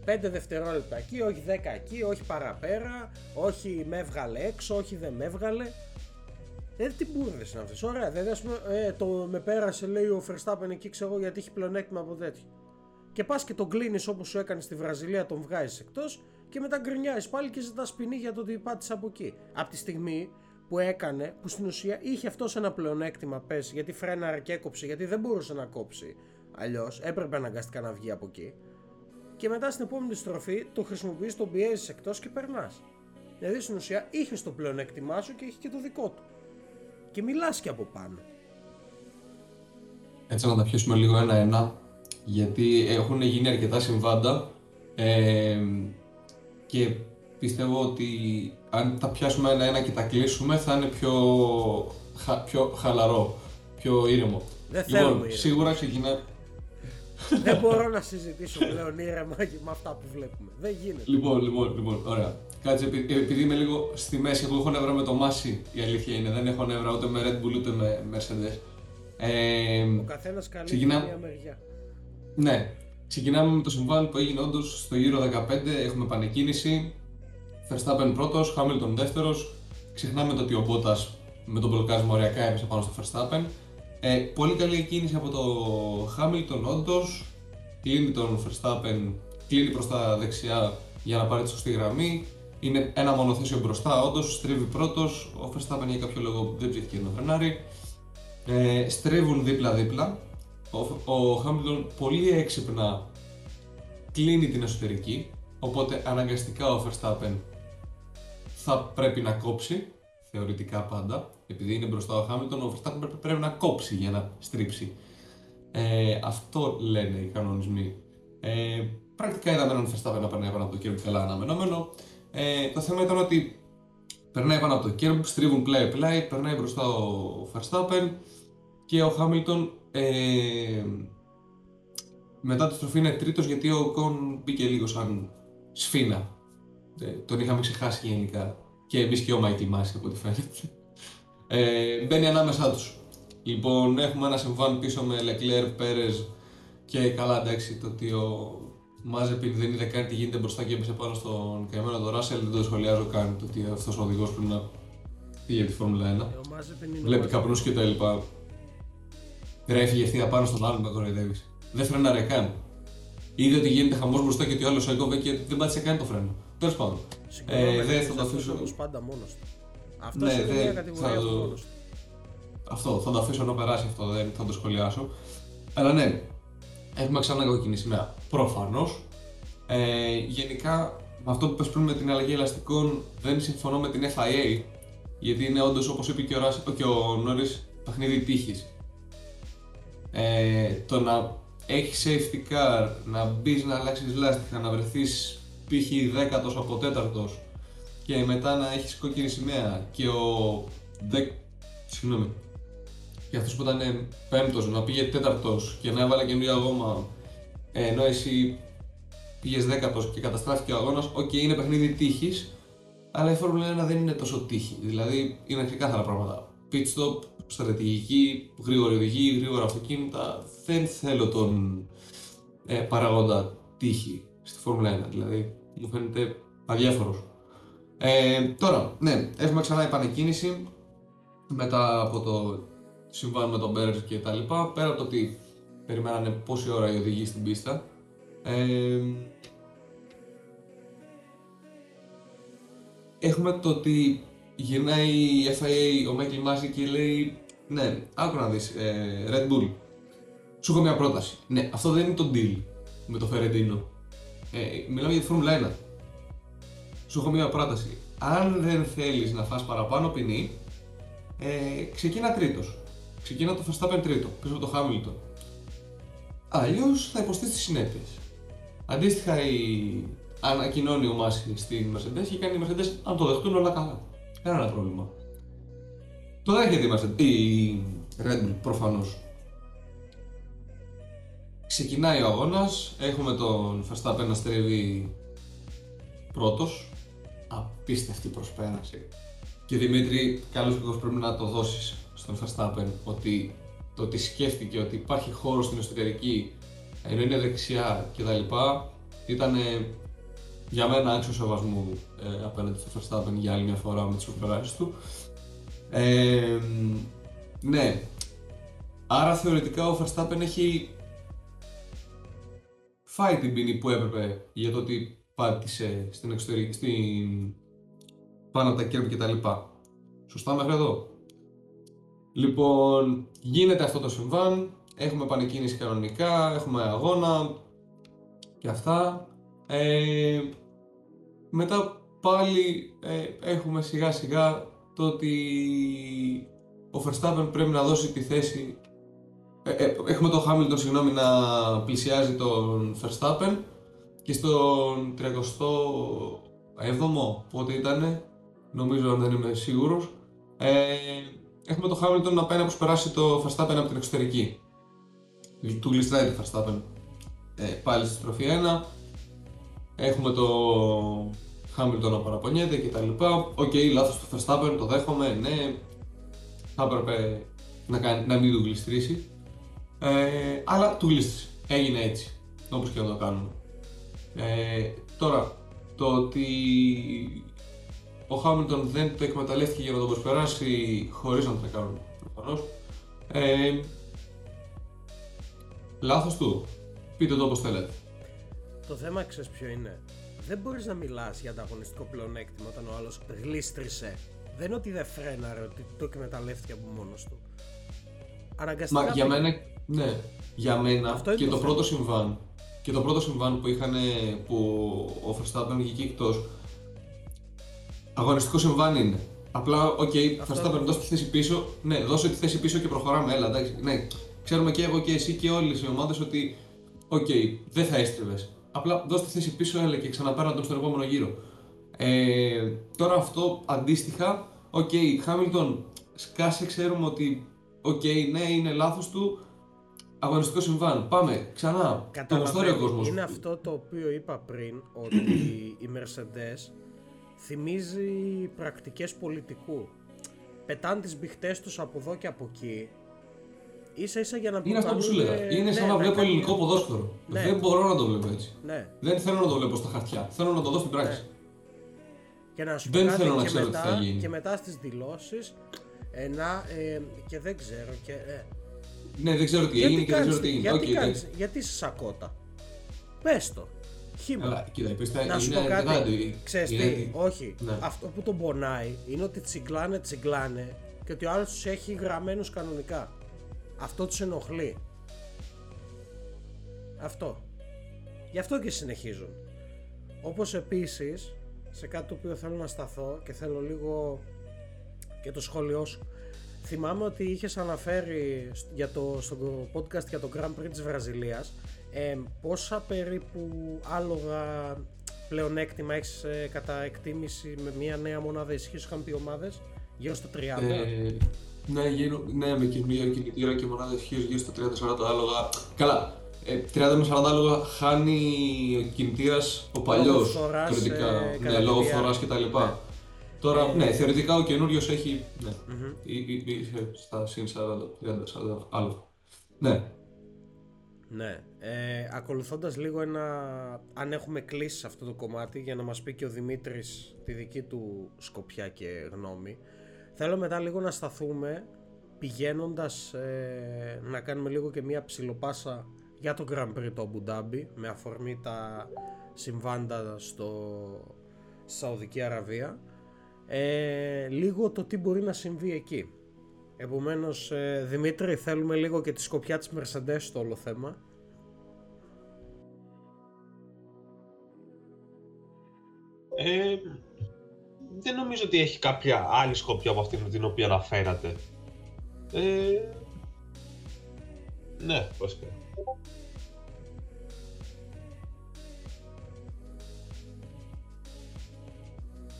5 δευτερόλεπτα εκεί, όχι 10 εκεί, όχι παραπέρα, όχι με έβγαλε έξω, όχι δεν με έβγαλε. Ε, τι μπουρδε είναι αυτέ. Ωραία, δηλαδή ας πούμε, ε, το με πέρασε λέει ο Verstappen εκεί, ξέρω γιατί έχει πλεονέκτημα από τέτοιο. Και πας και τον κλείνεις όπως σου έκανε στη Βραζιλία, τον βγάζεις εκτός και μετά γκρινιάζεις πάλι και ζητάς ποινή για το ότι πάτησες από εκεί. Από τη στιγμή που έκανε, που στην ουσία είχε αυτός ένα πλεονέκτημα, πες, γιατί φρέναρε και έκοψε, γιατί δεν μπορούσε να κόψει. Αλλιώς έπρεπε αναγκαστικά να βγει από εκεί. Και μετά στην επόμενη στροφή το χρησιμοποιείς, τον πιέζεις εκτός και περνάς. Δηλαδή στην ουσία είχε το πλεονέκτημά σου και είχε και το δικό του. Και μιλάς και από πάνω.
Έτσι να τα πιέσουμε λίγο ένα-ένα, γιατί έχουν γίνει αρκετά συμβάντα ε, και πιστεύω ότι αν τα πιάσουμε ένα-ένα και τα κλείσουμε θα είναι πιο, πιο χαλαρό, πιο ήρεμο.
Δεν λοιπόν,
ήρεμο. σίγουρα ξεκινά...
Δεν μπορώ να συζητήσω πλέον ήρεμα με αυτά που βλέπουμε. Δεν γίνεται.
Λοιπόν, λοιπόν, λοιπόν, ωραία. Κάτσε, επειδή είμαι λίγο στη μέση, εγώ έχω νεύρα με το Μάση, η αλήθεια είναι. Δεν έχω νεύρα ούτε με Red Bull ούτε με Mercedes.
Ε, Ο καθένας καλεί ξεκινά... μια μεριά.
Ναι. Ξεκινάμε με το συμβάν που έγινε όντως στο γύρο 15. Έχουμε πανεκκίνηση. Verstappen πρώτος, Hamilton δεύτερος. Ξεχνάμε το ότι ο Μπότας με τον μπλοκάσμα οριακά έπεσε πάνω στο Verstappen. Ε, πολύ καλή κίνηση από το Hamilton όντως. Κλείνει τον Verstappen, κλείνει προς τα δεξιά για να πάρει τη σωστή γραμμή. Είναι ένα μονοθέσιο μπροστά, όντως στρίβει πρώτος. Ο Verstappen για κάποιο λόγο δεν ψήθηκε να φρενάρει. Ε, στρίβουν δίπλα-δίπλα. Ο, ο Hamilton πολύ έξυπνα κλείνει την εσωτερική. Οπότε αναγκαστικά ο Verstappen θα πρέπει να κόψει, θεωρητικά πάντα, επειδή είναι μπροστά ο Χάμιλτον, ο Verstappen πρέπει να κόψει για να στρίψει. Ε, αυτό λένε οι κανονισμοί. Ε, πρακτικά είδαμε έναν Verstappen να περνάει πάνω από το κέρδο καλά αναμενόμενο. Ε, το θέμα ήταν ότι περνάει πάνω από το kerb, στρίβουν πλάι-πλάι, περνάει μπροστά ο Verstappen και ο Χάμιλτον ε, μετά τη στροφή είναι τρίτος γιατί ο Οκόν μπήκε λίγο σαν σφίνα ε, τον είχαμε ξεχάσει γενικά. Και εμείς και ο Μάικλ Μάση από ό,τι φαίνεται. Ε, μπαίνει ανάμεσά τους. Λοιπόν, έχουμε ένα συμβάν πίσω με Λεκλέρ, Πέρεζ και καλά εντάξει το ότι ο Μάζεπιν δεν είδε καν τι γίνεται μπροστά και έπεσε πάνω στον καημένο τον Ράσελ. Δεν το σχολιάζω καν το ότι αυτός ο οδηγός πρέπει να πήγε τη Φόρμουλα 1. Βλέπει καπνούς και τα λοιπά. Ρε έφυγε ευθεία πάνω στον άλλον με κοροϊδεύεις. Δεν φρέναρε καν. Είδε ότι γίνεται χαμός μπροστά και ότι ο άλλος έκοβε και δεν πάτησε καν το φρένο. Τέλος πάντων.
Ε, δεν θα το αφήσω. πάντα μόνος του. Αυτό ναι, είναι μια κατηγορία θα... του.
Αυτό, θα το αφήσω να περάσει αυτό, δεν θα το σχολιάσω. Αλλά ναι, έχουμε ξανά κοκκινή σημαία. Προφανώς. Ε, γενικά, με αυτό που πες πριν με την αλλαγή ελαστικών, δεν συμφωνώ με την FIA. Γιατί είναι όντως όπως είπε και ο, Ράς, και ο Νόρις, παιχνίδι τύχης. Ε, το να έχεις safety car, να μπεις να αλλάξεις λάστιχα, να βρεθείς π.χ. δέκατος από τέταρτος και μετά να έχεις κόκκινη σημαία και ο δεκ... Συγγνώμη. Και αυτός που ήταν πέμπτος να πήγε τέταρτος και να έβαλε καινούργια γόμα ενώ εσύ πήγες δέκατος και καταστράφηκε ο αγώνας, OK, okay, είναι παιχνίδι τύχης, αλλά η Φόρμουλα 1 δεν είναι τόσο τύχη. Δηλαδή είναι ξεκάθαρα πράγματα. Pit stop, στρατηγική, γρήγορη οδηγή, γρήγορα αυτοκίνητα. Δεν θέλω τον ε, παραγόντα τύχη στη Φόρμουλα 1. Δηλαδή μου φαίνεται αδιάφορος. Ε, τώρα, ναι, έχουμε ξανά επανεκκίνηση μετά από το συμβάν με τον Μπέρ και τα λοιπά. Πέρα από το ότι περιμένανε πόση ώρα οι οδηγοί στην πίστα. Ε, έχουμε το ότι γυρνάει η FIA, ο Μάικλ Μάζη και λέει ναι, άκου να δεις, ε, Red Bull, σου έχω μια πρόταση. Ναι, αυτό δεν είναι το deal με το Φερεντίνο. Ε, μιλάμε για τη Φόρμουλα 1. Σου έχω μια πρόταση. Αν δεν θέλεις να φας παραπάνω ποινή, ε, ξεκίνα τρίτος. Ξεκίνα το Verstappen τρίτο, πίσω από το Hamilton. Αλλιώς θα υποστεί τις συνέπειες. Αντίστοιχα, η... ανακοινώνει ο Μάση στην Mercedes και κάνει η Mercedes αν το δεχτούν όλα καλά. Κανένα πρόβλημα. Το δέχεται η, Mercedes, η Red Bull προφανώς. ξεκινάει ο αγώνας, έχουμε τον Verstappen να στρέβει πρώτος, απίστευτη προσπέραση. Και Δημήτρη, καλώς και πρέπει να το δώσεις στον Verstappen ότι το ότι σκέφτηκε ότι υπάρχει χώρο στην εσωτερική ενώ είναι δεξιά κτλ. ήταν για μένα άξιο σεβασμού ε, απέναντι στο Verstappen για άλλη μια φορά με τις προσπεράσεις του. Ε, ναι, άρα θεωρητικά ο Verstappen έχει φάει την ποινή που έπρεπε για το ότι πάτησε στην εξωτερική, στην... πάνω από τα κέρδη κτλ. Σωστά μέχρι εδώ. Λοιπόν, γίνεται αυτό το συμβάν, έχουμε πανεκκίνηση κανονικά, έχουμε αγώνα και αυτά. Ε, μετά πάλι ε, έχουμε σιγά σιγά το ότι ο Verstappen πρέπει να δώσει τη θέση ε, ε, έχουμε τον Hamilton συγγνώμη να πλησιάζει τον Verstappen και στον 37ο πότε ήταν νομίζω αν δεν είμαι σίγουρος ε, έχουμε τον Hamilton να πάει να προσπεράσει το Verstappen από την εξωτερική. Του γλιστράει το Verstappen. Ε, πάλι στη στροφή 1 έχουμε το Hamilton να παραπονιέται και τα λοιπά. OK, okay, λάθος του Verstappen, το δέχομαι, ναι. Θα έπρεπε να, κάνει, να μην του γλιστρήσει. Ε, αλλά του γλίστρησε, έγινε έτσι όπως και να το κάνουμε. Ε, τώρα, το ότι ο Χάμιλτον δεν το εκμεταλλεύτηκε για να τον προσπεράσει χωρίς να το κάνουν προφανώς. Ε, λάθος του. Πείτε το όπως θέλετε.
Το θέμα ξέρεις ποιο είναι; Δεν μπορείς να μιλάς για ανταγωνιστικό πλεονέκτημα όταν ο άλλος γλίστρισε. Δεν είναι ότι δεν φρέναρε, ότι το εκμεταλλεύτηκε από μόνος του.
Αναγκαστικά... Μα για μένα, ναι, για μένα και το, το πρώτο συμβάν και το πρώτο συμβάν που είχαν που ο Verstappen βγήκε εκτός. Αγωνιστικό συμβάν είναι. Απλά, OK, okay, Verstappen δώσε τη θέση πίσω. Ναι, δώσε τη θέση πίσω και προχωράμε. Έλα, εντάξει. Ναι, ξέρουμε και εγώ και εσύ και όλες οι ομάδες ότι, OK, okay, δεν θα έστριβες. Απλά δώσε τη θέση πίσω, έλα και ξαναπέρα τον στον επόμενο γύρο. Ε, τώρα αυτό αντίστοιχα, OK, okay, Χάμιλτον σκάσε, ξέρουμε ότι, OK, okay, ναι, είναι λάθος του, αγωνιστικό συμβάν. Πάμε ξανά. Το ο κόσμος.
Είναι αυτό το οποίο είπα πριν ότι η Mercedes θυμίζει πρακτικές πολιτικού. Πετάνε τις μπιχτές τους από εδώ και από εκεί ίσα ίσα για να
Είναι αυτό που σου λέγα. Είναι σαν ναι, να βλέπω ελληνικό ποδόσφαιρο. Ναι. Δεν μπορώ να το βλέπω έτσι.
Ναι.
Δεν θέλω να το βλέπω στα χαρτιά. Θέλω να το δω στην πράξη. Ναι.
Και να σου
δεν θέλω
να
ξέρω μετά, τι θα γίνει.
Και μετά στις δηλώσεις ε, ε, και δεν ξέρω και ε,
ναι, δεν ξέρω τι έγινε και δεν ξέρω τι έγινε.
Γιατί, okay, κάνεις, γιατί είσαι σακότα. Πες το. Χήμα.
Αλλά, κοίτα, πίστα,
να σου πω κάτι. Ξέρεις τι, όχι. Ναι. Αυτό που τον πονάει είναι ότι τσιγκλάνε, τσιγκλάνε και ότι ο άλλος τους έχει γραμμένους κανονικά. Αυτό τους ενοχλεί. Αυτό. Γι' αυτό και συνεχίζουν. Όπως επίσης, σε κάτι το οποίο θέλω να σταθώ και θέλω λίγο και το σχόλιο σου θυμάμαι ότι είχες αναφέρει για το, στο podcast για το Grand Prix της Βραζιλίας ε, πόσα περίπου άλογα πλεονέκτημα έχεις ε, κατά εκτίμηση με μια νέα μονάδα ισχύς είχαν πει ομάδες; Γύρω στο 30 ε,
ναι, γύρω, ναι, με κινητήρα, κινητήρα και μονάδα ισχύω γύρω στο 30-40 άλογα. Καλά, 30 ε, με 40 άλογα χάνει ο κινητήρας ο παλιός.
Ε,
ναι, λόγω φθορά κτλ. Ναι. Τώρα, ναι, θεωρητικά ο καινούριος έχει. Ναι, mm-hmm. στα συν 40, 30, 40 Ναι.
Ναι. Ε, ακολουθώντας λίγο ένα... Αν έχουμε κλείσει αυτό το κομμάτι για να μας πει και ο Δημήτρης τη δική του σκοπιά και γνώμη θέλω μετά λίγο να σταθούμε πηγαίνοντας ε, να κάνουμε λίγο και μία ψιλοπάσα για το Grand Prix του Abu με αφορμή τα συμβάντα στο Σαουδική Αραβία ε, λίγο το τι μπορεί να συμβεί εκεί. Επομένως, ε, Δημήτρη, θέλουμε λίγο και τη σκοπιά της Mercedes στο όλο θέμα.
Ε, δεν νομίζω ότι έχει κάποια άλλη σκοπιά από αυτήν την οποία αναφέρατε. Ε, ναι, βασικά.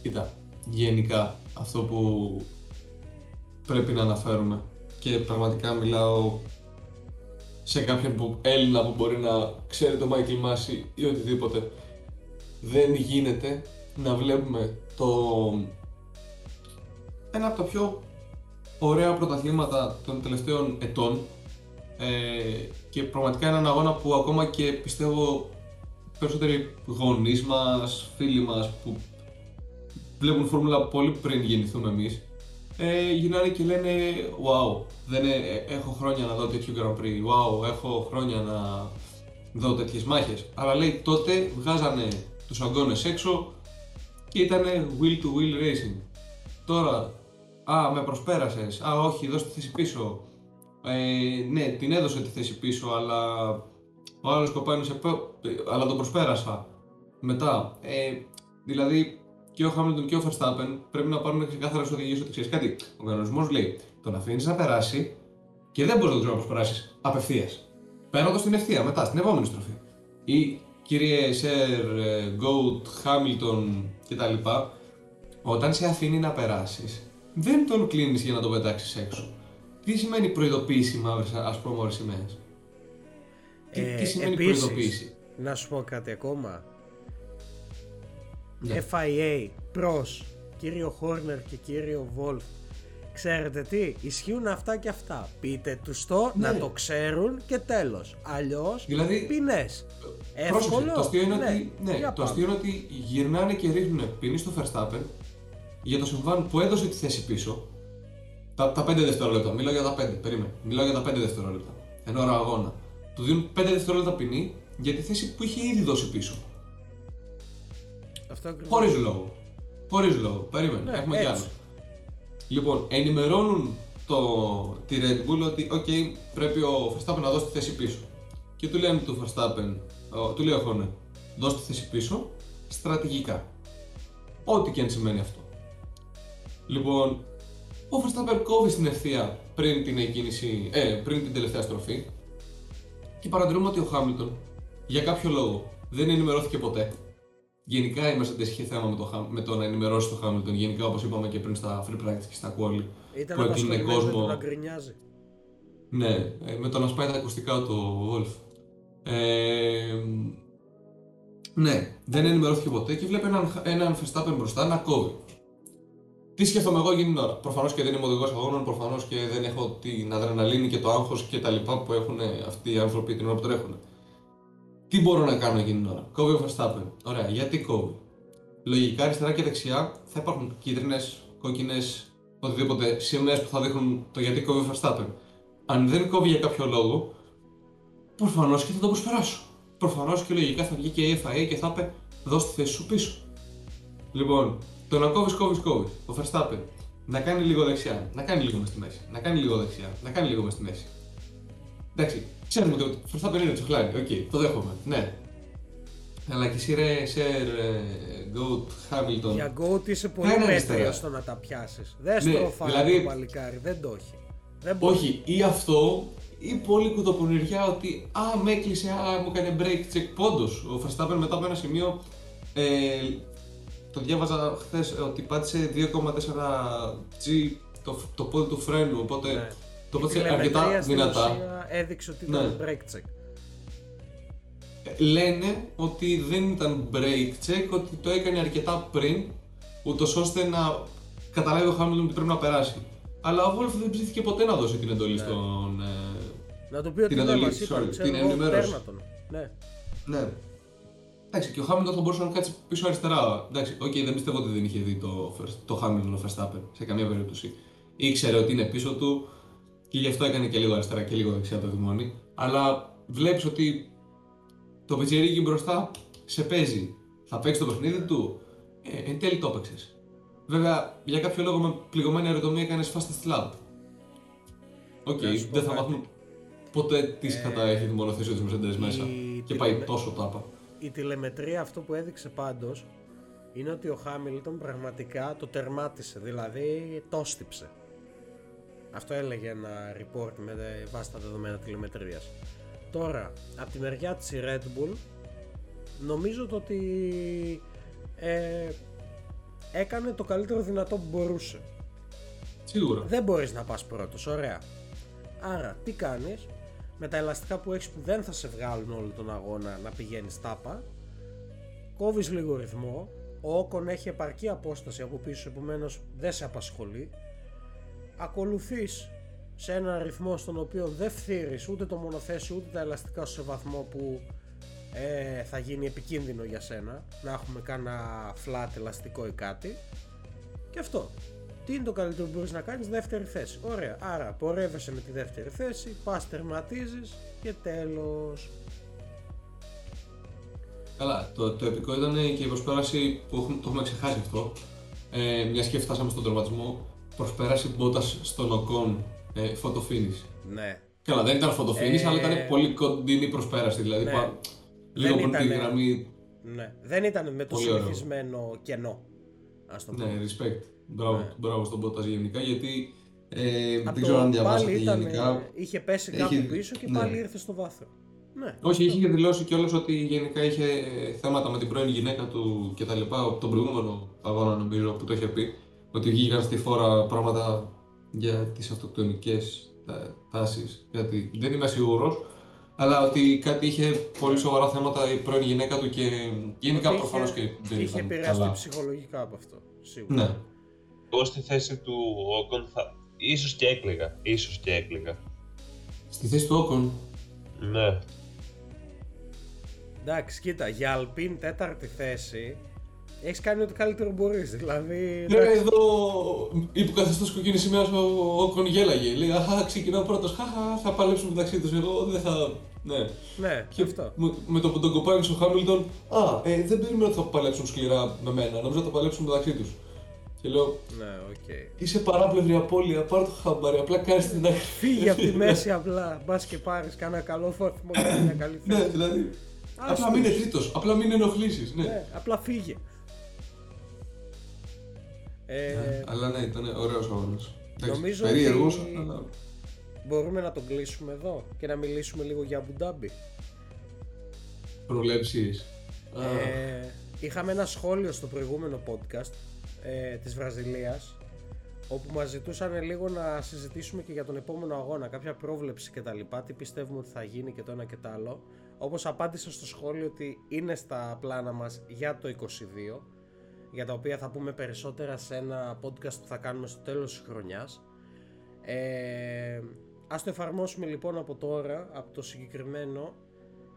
Κοίτα, γενικά αυτό που πρέπει να αναφέρουμε και πραγματικά μιλάω σε κάποιον που, Έλληνα που μπορεί να ξέρει το Michael Massey ή οτιδήποτε. Δεν γίνεται να βλέπουμε το... ένα από τα πιο ωραία πρωταθλήματα των τελευταίων ετών ε, και πραγματικά είναι ένα αγώνα που ακόμα και πιστεύω περισσότεροι γονείς μας, φίλοι μας που βλέπουν φόρμουλα πολύ πριν γεννηθούμε εμείς ε, γυρνάνε και λένε wow, δεν ε, έχω χρόνια να δω τέτοιο Grand Prix, wow, έχω χρόνια να δω τέτοιες μάχες. Αλλά λέει τότε βγάζανε τους αγώνες έξω και ήταν wheel to wheel racing. Τώρα, α, με προσπέρασες, α, όχι, δώσ' τη θέση πίσω. Ε, ναι, την έδωσε τη θέση πίσω, αλλά ο άλλος κοπάνησε, αλλά τον προσπέρασα. Μετά, ε, δηλαδή και ο Χάμιλτον και ο Verstappen πρέπει να πάρουν ξεκάθαρε οδηγίε ότι ξέρεις κάτι. Ο κανονισμός λέει τον αφήνεις να περάσει και δεν μπορείς να τον προσπεράσει απευθείας. Παίρνοντας την ευθεία μετά, στην επόμενη στροφή. Ή κύριε Σερ, Γκόουτ, Χάμιλτον κτλ. Όταν σε αφήνει να περάσεις, δεν τον κλείνεις για να τον πετάξεις έξω. Τι σημαίνει προειδοποίηση με ασπρόμορφε σημαίες; Τι, τι σημαίνει
επίσης,
προειδοποίηση;
Να σου πω κάτι ακόμα.
Ναι.
FIA, προς κύριο Χόρνερ και κύριο Βολφ Ξέρετε τι, ισχύουν αυτά και αυτά. Πείτε τους το,
Ναι.
να το ξέρουν και τέλος. Αλλιώς,
Δηλαδή,
ποινές.
Πρόσεξε,
Εύκολο.
το αστείο είναι
ναι.
ότι, ναι,
Για
το
πάμε.
αστείο είναι ότι γυρνάνε και ρίχνουν ποινή στο Verstappen για το συμβάν που έδωσε τη θέση πίσω. Τα, τα 5 δευτερόλεπτα. Μιλάω για τα 5. Περίμενε. Μιλάω για τα 5 δευτερόλεπτα. Εν ώρα αγώνα. Του δίνουν 5 δευτερόλεπτα ποινή για τη θέση που είχε ήδη δώσει πίσω.
Αυτό ακριβώς.
Χωρίς λόγο. Χωρίς λόγο. Περίμενε.
Ναι,
Έχουμε κι
έτσι.
άλλο. Λοιπόν, ενημερώνουν το, τη Red Bull ότι OK, πρέπει ο Verstappen να δώσει τη θέση πίσω. Και του λένε του Verstappen, ο, του λέει ο Horner, δώσει τη θέση πίσω στρατηγικά. Ό,τι και αν σημαίνει αυτό. Λοιπόν, ο Verstappen κόβει στην ευθεία πριν την εκκίνηση, ε, πριν την τελευταία στροφή και παρατηρούμε ότι ο Hamilton για κάποιο λόγο δεν ενημερώθηκε ποτέ. Γενικά η Mercedes είχε θέμα με το, Ham- με το να ενημερώσεις το Hamilton. Γενικά, όπως είπαμε και πριν στα free practice και στα quali.
Ήταν
που έκλεινε
απασχολημένος με
κόσμο.
το να γκρινιάζει.
Ναι, ε, με το να σπάει τα ακουστικά του Wolf. Ε, ναι, δεν ενημερώθηκε ποτέ και βλέπει έναν, έναν Verstappen μπροστά να κόβει. Τι σκέφτομαι εγώ εκείνη την ώρα. Προφανώς και δεν είμαι οδηγός αγώνων, προφανώς και δεν έχω την αδρεναλίνη και το άγχος και τα λοιπά που έχουν αυτοί οι άνθρωποι την ώρα που τρέχουν. Τι μπορώ να κάνω εκείνη την ώρα. Κόβει ο Verstappen. Ωραία, γιατί κόβει; Λογικά αριστερά και δεξιά θα υπάρχουν κίτρινες, κόκκινες, οτιδήποτε σημαίες που θα δείχνουν το γιατί κόβει ο Verstappen. Αν δεν κόβει για κάποιο λόγο, προφανώς και θα το προσπεράσω. Προφανώς και λογικά θα βγει και η FIA και θα είπε δώσ' τη θέση σου πίσω. Λοιπόν, το να κόβεις, κόβεις, κόβεις. Ο Verstappen να κάνει λίγο δεξιά, να κάνει λίγο μες στη μέση, να κάνει λίγο δεξιά, να κάνει λίγο μες στη μέση. Εντάξει, ξέρουμε ότι ο Verstappen είναι τσοχλάρι, οκ, το δέχομαι, ναι. Αλλά και εσύ ρε, Sir, GOAT, Χάμιλτον.
Για GOAT είσαι πολύ
Κάνε
μέτριος
αριστερά.
στο να τα πιάσεις. Δεν
Ναι,
στροφάρει
δηλαδή-
το παλικάρι, δεν το έχει. Δεν μπορεί.
Όχι, ή αυτό, ή πολύ κουτοπονηριά ότι α, με έκλεισε, α, μου έκανε brake check. Πόντο. Ο Verstappen μετά από ένα σημείο. Ε, το διάβαζα χθες ότι πάτησε 2,4 G το, το πόδι του φρένου. Οπότε
Ναι.
Το
Η
πάτησε
τηλεμετρία
αρκετά
στην
δυνατά.
ουσία έδειξε ότι ήταν
Ναι.
brake check.
Ε, Λένε ότι δεν ήταν brake check, ότι το έκανε αρκετά πριν, ούτως ώστε να καταλάβει ο Χάμιλτον ότι πρέπει να περάσει. Αλλά ο Wolff δεν ψήθηκε ποτέ να δώσει την εντολή στον. ε,
Να το πει ότι
Την
δεν
εντολή,
μας είπαν,
sorry,
ξέρω
την
εγώ,
ενημέρωση.
παίρνα τον. Ναι.
Ναι. Εντάξει, και ο Χάμιλτον θα μπορούσε να κάτσει πίσω αριστερά. Εντάξει, οκ, δεν πιστεύω ότι δεν είχε δει το, Verst- το Χάμιλτον ο Verstappen σε καμία περίπτωση. Ήξερε ότι είναι πίσω του και γι' αυτό έκανε και λίγο αριστερά και λίγο δεξιά το δημόνι. Αλλά βλέπεις ότι το πιτσιρίκι μπροστά σε παίζει. Θα παίξει το παιχνίδι του; Ε, εν τέλει το έπαιξες. Βέβαια, για κάποιο λόγο με πληγωμένη αεροδομία έκανες fastest lap. Οκ,
Να σου πω
δεν θα
κάτι.
μάθουμε ποτέ τι κατά έχει τη μονοθέσια τη Mercedes μέσα.
η
Και πάει
τηλεμε-
τόσο τάπα.
Η τηλεμετρία αυτό που έδειξε πάντως είναι ότι ο Χάμιλτον πραγματικά το τερμάτισε, δηλαδή το στύψε. Αυτό έλεγε ένα report με δε- βάση τα δεδομένα τηλεμετρίας. Τώρα, από τη μεριά της η Red Bull, νομίζω το ότι ε, έκανε το καλύτερο δυνατό που μπορούσε.
Σίγουρα.
Δεν μπορείς να πας πρώτος, ωραία. Άρα, τι κάνεις, με τα ελαστικά που έχεις που δεν θα σε βγάλουν όλο τον αγώνα να πηγαίνεις τάπα κόβεις λίγο ρυθμό ο Όκον έχει επαρκή απόσταση από πίσω επομένως δεν σε απασχολεί ακολουθείς σε ένα ρυθμό στον οποίο δεν φθείρεις ούτε το μονοθέσιο ούτε τα ελαστικά σου σε βαθμό που ε, θα γίνει επικίνδυνο για σένα να έχουμε κάνα flat ελαστικό ή κάτι. Και αυτό. Τι είναι το καλύτερο που μπορείς να κάνεις; Δεύτερη θέση. Ωραία. Άρα πορεύεσαι με τη δεύτερη θέση πας τερματίζεις και τέλος.
Καλά, το, το επικό ήταν και η προσπέραση που έχουμε, το έχουμε ξεχάσει αυτό. Ε, μιας και φτάσαμε στον τερματισμό, προσπέρασε μπότα στον Οκόν ε, photo finish.
ναι
Καλά, δεν ήταν photo finish,
Ε,
αλλά ήταν πολύ κοντινή προσπέραση. Δηλαδή,
ναι.
πα- λίγο
Δεν
πριν τη
ήτανε-
γραμμή.
Ναι, δεν ήταν με το
Πολύ ωραίο.
συνηθισμένο κενό. Ας το πω.
Ναι, respect. Μπράβο,
Ναι.
μπράβο στον Μπότα γενικά, γιατί ε,
Απ'
δεν
το
ξέρω αν διαβάσατε
πάλι ήταν,
γενικά.
είχε πέσει
έχει-
κάπου πίσω και
ναι.
πάλι ήρθε στο βάθρο. Ναι.
Όχι, είχε δηλώσει κιόλας ότι γενικά είχε θέματα με την πρώην γυναίκα του και τα λοιπά, από τον προηγούμενο αγώνα νομίζω που το είχε πει, ότι βγήκαν στη φόρα πράγματα για τις αυτοκτονικές τα- τάσεις, γιατί δεν είμαι σίγουρος, αλλά ότι κάτι είχε πολύ σοβαρά θέματα η πρώην γυναίκα του και γενικά
Είχε-
προφανώς και δεν
Είχε
ήταν
επηρεαστεί
καλά.
ψυχολογικά από αυτό. Σίγουρα.
Ναι.
Εγώ στη θέση του Όκον θα. ίσως και έκλαιγα. ίσως και έκλαιγα.
Στη θέση του Όκον,
Ναι.
Εντάξει, κοίτα, για Αλπίν τέταρτη θέση έχεις κάνει ό,τι καλύτερο μπορείς. Δηλαδή.
Ναι,
εντάξει,
εδώ υποκαθεστώ κοκκίνης σημαίας ο Όκον γέλαγε. Λέει Αχά, ξεκινάω πρώτος. Χαχά, θα παλέψουν μεταξύ τους. Εγώ δεν θα. Ναι.
ναι,
Και
αυτό.
με, με το που τον κοπάνει ο Χάμιλτον, Α, ε, δεν περίμενα ότι θα παλέψουν σκληρά με μένα. Νομίζω θα παλέψουν μεταξύ τους. Και λέω,
Ναι, οκ.
Είσαι παράπλευρη απώλεια, πάρ το χαμπάρι. Απλά κάνει την άκρη.
Φύγε από τη μέση απλά. Μπας και πάρεις κανένα καλό φόρτιμο για μια καλή θέση.
ναι, δηλαδή.
Ας
απλά μην είναι
τους.
τρίτος. Απλά μην ενοχλήσεις. Ναι.
Ναι, απλά φύγε. Ε,
Αλλά ναι, ήταν ωραίος αγώνας.
Νομίζω
Περίεργος,
ότι-
αλλά.
Μπορούμε να τον κλείσουμε εδώ και να μιλήσουμε λίγο για Αμπουντάμπι.
Προβλέψεις.
Ε, είχαμε ένα σχόλιο στο προηγούμενο podcast ε, της Βραζιλίας όπου μας ζητούσαν λίγο να συζητήσουμε και για τον επόμενο αγώνα, κάποια πρόβλεψη και τα λοιπά, τι πιστεύουμε ότι θα γίνει και το ένα και το άλλο. Όπως απάντησα στο σχόλιο ότι είναι στα πλάνα μας για το 22, για τα οποία θα πούμε περισσότερα σε ένα podcast που θα κάνουμε στο τέλος της χρονιάς. Ε, ας το εφαρμόσουμε λοιπόν από τώρα, από το συγκεκριμένο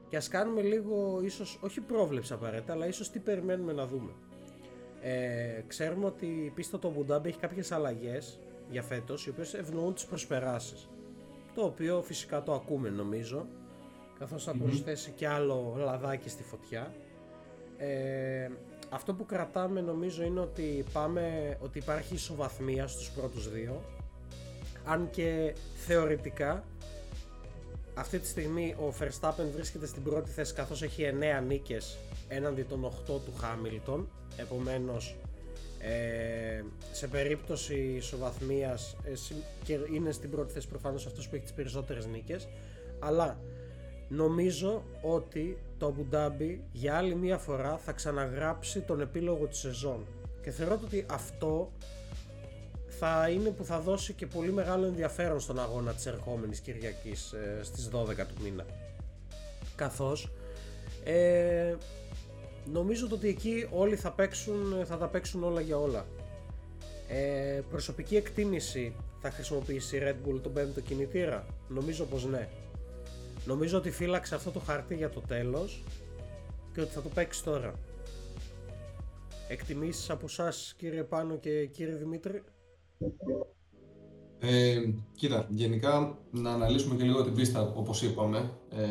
και ας κάνουμε λίγο ίσως, όχι πρόβλεψη απαραίτητα, αλλά ίσως τι περιμένουμε να δούμε. Ε, ξέρουμε ότι η πίστα του Αμπουντάμπη έχει κάποιες αλλαγές για φέτος, οι οποίες ευνοούν τις προσπεράσεις. Το οποίο φυσικά το ακούμε νομίζω, καθώς θα προσθέσει και άλλο λαδάκι στη φωτιά. Ε, αυτό που κρατάμε νομίζω είναι ότι, πάμε, ότι υπάρχει ισοβαθμία στους πρώτους δύο, αν και θεωρητικά αυτή τη στιγμή ο Verstappen βρίσκεται στην πρώτη θέση καθώς έχει 9 νίκες έναντι των 8 του Χάμιλτον. Επομένως ε, σε περίπτωση ισοβαθμίας ε, συ- και είναι στην πρώτη θέση προφανώς αυτός που έχει τις περισσότερες νίκες. Αλλά νομίζω ότι το Abu Dhabi για άλλη μία φορά θα ξαναγράψει τον επίλογο της σεζόν και θεωρώ ότι αυτό θα είναι που θα δώσει και πολύ μεγάλο ενδιαφέρον στον αγώνα της ερχόμενης Κυριακής ε, στις 12 του μήνα. Καθώς ε, νομίζω ότι εκεί όλοι θα, παίξουν, θα τα παίξουν όλα για όλα. Ε, προσωπική εκτίμηση θα χρησιμοποιήσει η Red Bull τον πέμπτο κινητήρα; Νομίζω πως ναι. Νομίζω ότι φύλαξε αυτό το χαρτί για το τέλος και ότι θα το παίξεις τώρα. Εκτιμήσεις από εσά κύριε Πάνο και κύριε Δημήτρη;
Ε, κοίτα, γενικά να αναλύσουμε και λίγο την πίστα όπως είπαμε. Ε,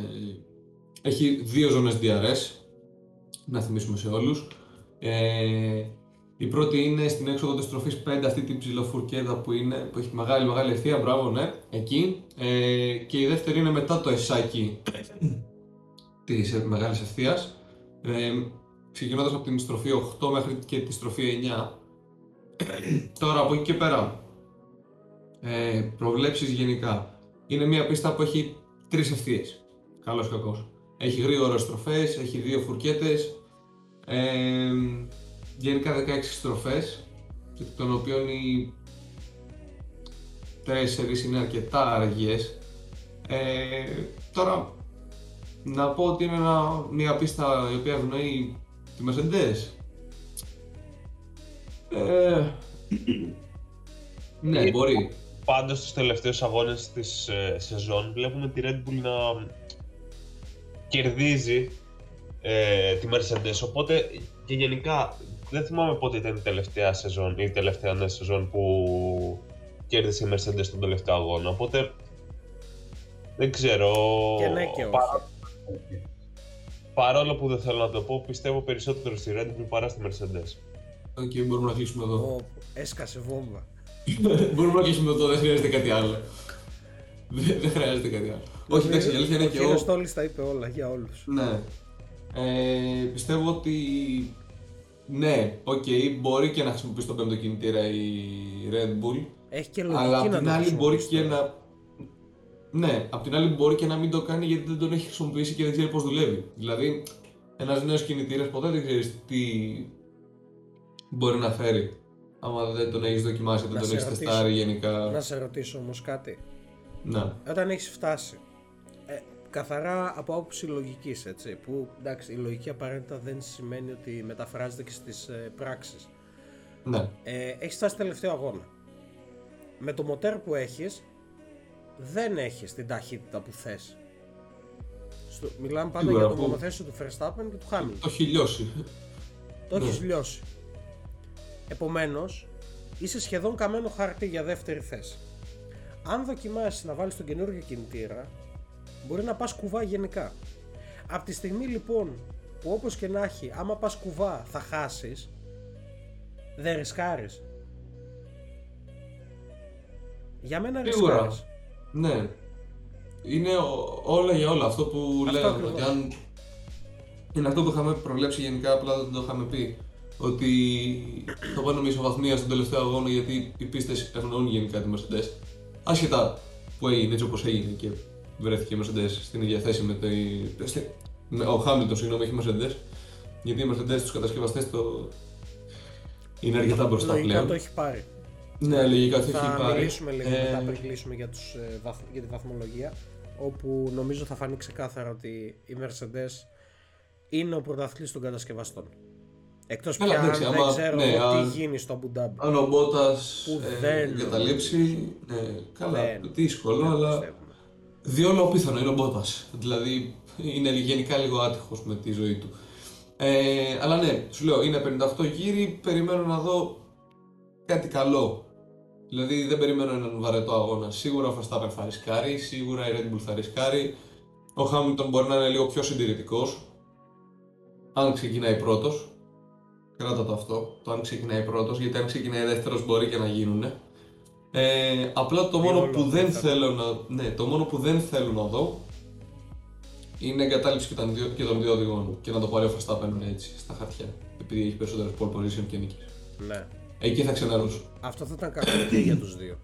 έχει δύο ζώνες DRS, να θυμίσουμε σε όλους. Ε, η πρώτη είναι στην έξοδο της τροφής 5, αυτή την ψηλοφουρκέδα που είναι, που έχει μεγάλη μεγάλη ευθεία, μπράβο, ναι, εκεί. Ε, και η δεύτερη είναι μετά το εσάκι της ε, μεγάλης ευθείας. Ε, ξεκινώντας από την στροφή 8 μέχρι και τη στροφή 9. Τώρα από εκεί και πέρα, ε, προβλέψεις γενικά. Είναι μια πίστα που έχει τρεις ευθείες. Καλός κακός. Έχει γρήγορες στροφές, έχει δύο φουρκέτες. Ε, γενικά 16 στροφές, εκ των οποίων οι τέσσερις είναι αρκετά αργές. Ε, τώρα, να πω ότι είναι ένα, μια πίστα η οποία ευνοεί τη Mercedes. Ε, ναι,
Ε,
μπορεί.
Πάντως στους τελευταίους αγώνες της ε, σεζόν βλέπουμε τη Red Bull να κερδίζει ε, τη Mercedes, οπότε και γενικά δεν θυμάμαι πότε ήταν η τελευταία σεζόν ή η τελευταία νέα σεζόν που κέρδισε η Mercedes τον τελευταίο αγώνα, οπότε δεν ξέρω.
Και ναι και όχι.
Παρά- Παρόλο που δεν θέλω να το πω, πιστεύω περισσότερο στη Red Bull παρά στη Mercedes.
OK, μπορούμε να κλείσουμε εδώ.
Ω, έσκασε βόμβα.
μπορούμε να κλείσουμε εδώ, δεν χρειάζεται κάτι άλλο. δεν, δεν χρειάζεται κάτι άλλο. Όχι, εντάξει, η αλήθεια είναι
Ο
και
κύριος
εγώ.
Στόλης τα είπε όλα για όλους.
Ναι. Ε, πιστεύω ότι ναι, οκ, μπορεί και να χρησιμοποιήσει τον πέμπτο κινητήρα η Red Bull,
Έχει και λογική
αλλά
να
απ' την
το
άλλη μπορεί
χρησιμοποιήσει
και
τώρα.
να. Ναι, απ' την άλλη μπορεί και να μην το κάνει γιατί δεν τον έχει χρησιμοποιήσει και δεν ξέρει πώς δουλεύει. Δηλαδή, ένας νέος κινητήρας ποτέ δεν ξέρεις τι μπορεί να φέρει. Άμα δεν τον έχεις δοκιμάσει, δεν
Να
τον
σε
έχεις
ρωτήσω.
τεστάρει γενικά.
Να σε ρωτήσω όμως κάτι.
Ναι.
Όταν έχεις φτάσει, ε, καθαρά από άποψη λογικής, έτσι, που εντάξει, η λογική απαραίτητα δεν σημαίνει ότι μεταφράζεται και στις ε, πράξεις.
Ναι.
Ε, έχεις φτάσει τελευταίο αγώνα. Με το μοτέρ που έχεις, δεν έχεις την ταχύτητα που θες. Στο, μιλάμε πάντα
Σίγουρα,
για το
που-
μονοθέσιο του Verstappen και του Hamilton.
Το έχει λιώσει.
Το
Ναι.
έχει λιώσει. Επομένως, είσαι σχεδόν καμένο χαρτί για δεύτερη θέση. Αν δοκιμάσεις να βάλεις τον καινούργιο κινητήρα, μπορεί να πας κουβά γενικά. Από τη στιγμή λοιπόν που όπως και να έχει, άμα πας κουβά θα χάσεις, δεν ρισκάρεις. Για μένα
Σίγουρα.
ρισκάρεις.
Ναι. Είναι ο- όλα για όλα αυτό που
Αυτό
λέγαμε.
ακριβώς.
Ότι αν... Είναι αυτό που είχαμε προβλέψει γενικά, απλά δεν το είχαμε πει. Ότι θα πάνε με ισοβαθμία στον τελευταίο αγώνα γιατί οι πίστες ευνοούν γενικά τη Mercedes. Άσχετα που έγινε έτσι όπως έγινε και βρέθηκε η Mercedes στην ίδια θέση με, το, στη- με ο Hamilton, συγγνώμη, έχει Mercedes. Γιατί οι Mercedes του κατασκευαστές το... είναι αρκετά μπροστά
Λογικά
πλέον.
το έχει πάρει.
Ναι, λογικά το έχει
Θα
πάρει.
μιλήσουμε λίγο
Ε,
μετά πριν κλείσουμε για, τους, ε, βαθ- για τη βαθμολογία όπου νομίζω θα φανεί ξεκάθαρα ότι η Mercedes είναι ο πρωταθλής των κατασκευαστών. Εκτός
Καλά,
πια αν
εντάξει,
δεν
άμα-
ξέρω
ναι,
εγώ
αν-
τι γίνει στο Abu Dhabi.
Αν ο Μπότα
Που
ε,
δεν-
εγκαταλείψει, ναι, καλά,
Δεν-
δύσκολο,
δεν
αλλά
πιστεύουμε.
Διόλου απίθανο είναι ο Μπότας. Δηλαδή είναι γενικά λίγο άτυχος με τη ζωή του. Ε, αλλά ναι, σου λέω, είναι 58 γύρι, περιμένω να δω κάτι καλό. Δηλαδή δεν περιμένω έναν βαρετό αγώνα. Σίγουρα ο Verstappen θα ρισκάρει, σίγουρα η Red Bull θα ρισκάρει. Ο Hamilton μπορεί να είναι λίγο πιο συντηρητικός. Αν ξεκινάει πρώτος. Κράτα το αυτό, το αν ξεκινάει πρώτος, γιατί αν ξεκινάει δεύτερος μπορεί και να γίνουν. Ε, απλά το μόνο
Διόλου
που δεν
απίθανο.
θέλω να, ναι, το μόνο που δεν θέλω να δω είναι εγκατάλειψη και των δύο, και των δύο οδηγών και να το πάρει ο Verstappen έτσι στα χαρτιά. Επειδή έχει περισσότερες pole position και νίκες.
Ναι.
Εκεί θα ξενερώσω.
Αυτό θα ήταν κακό και για τους δύο.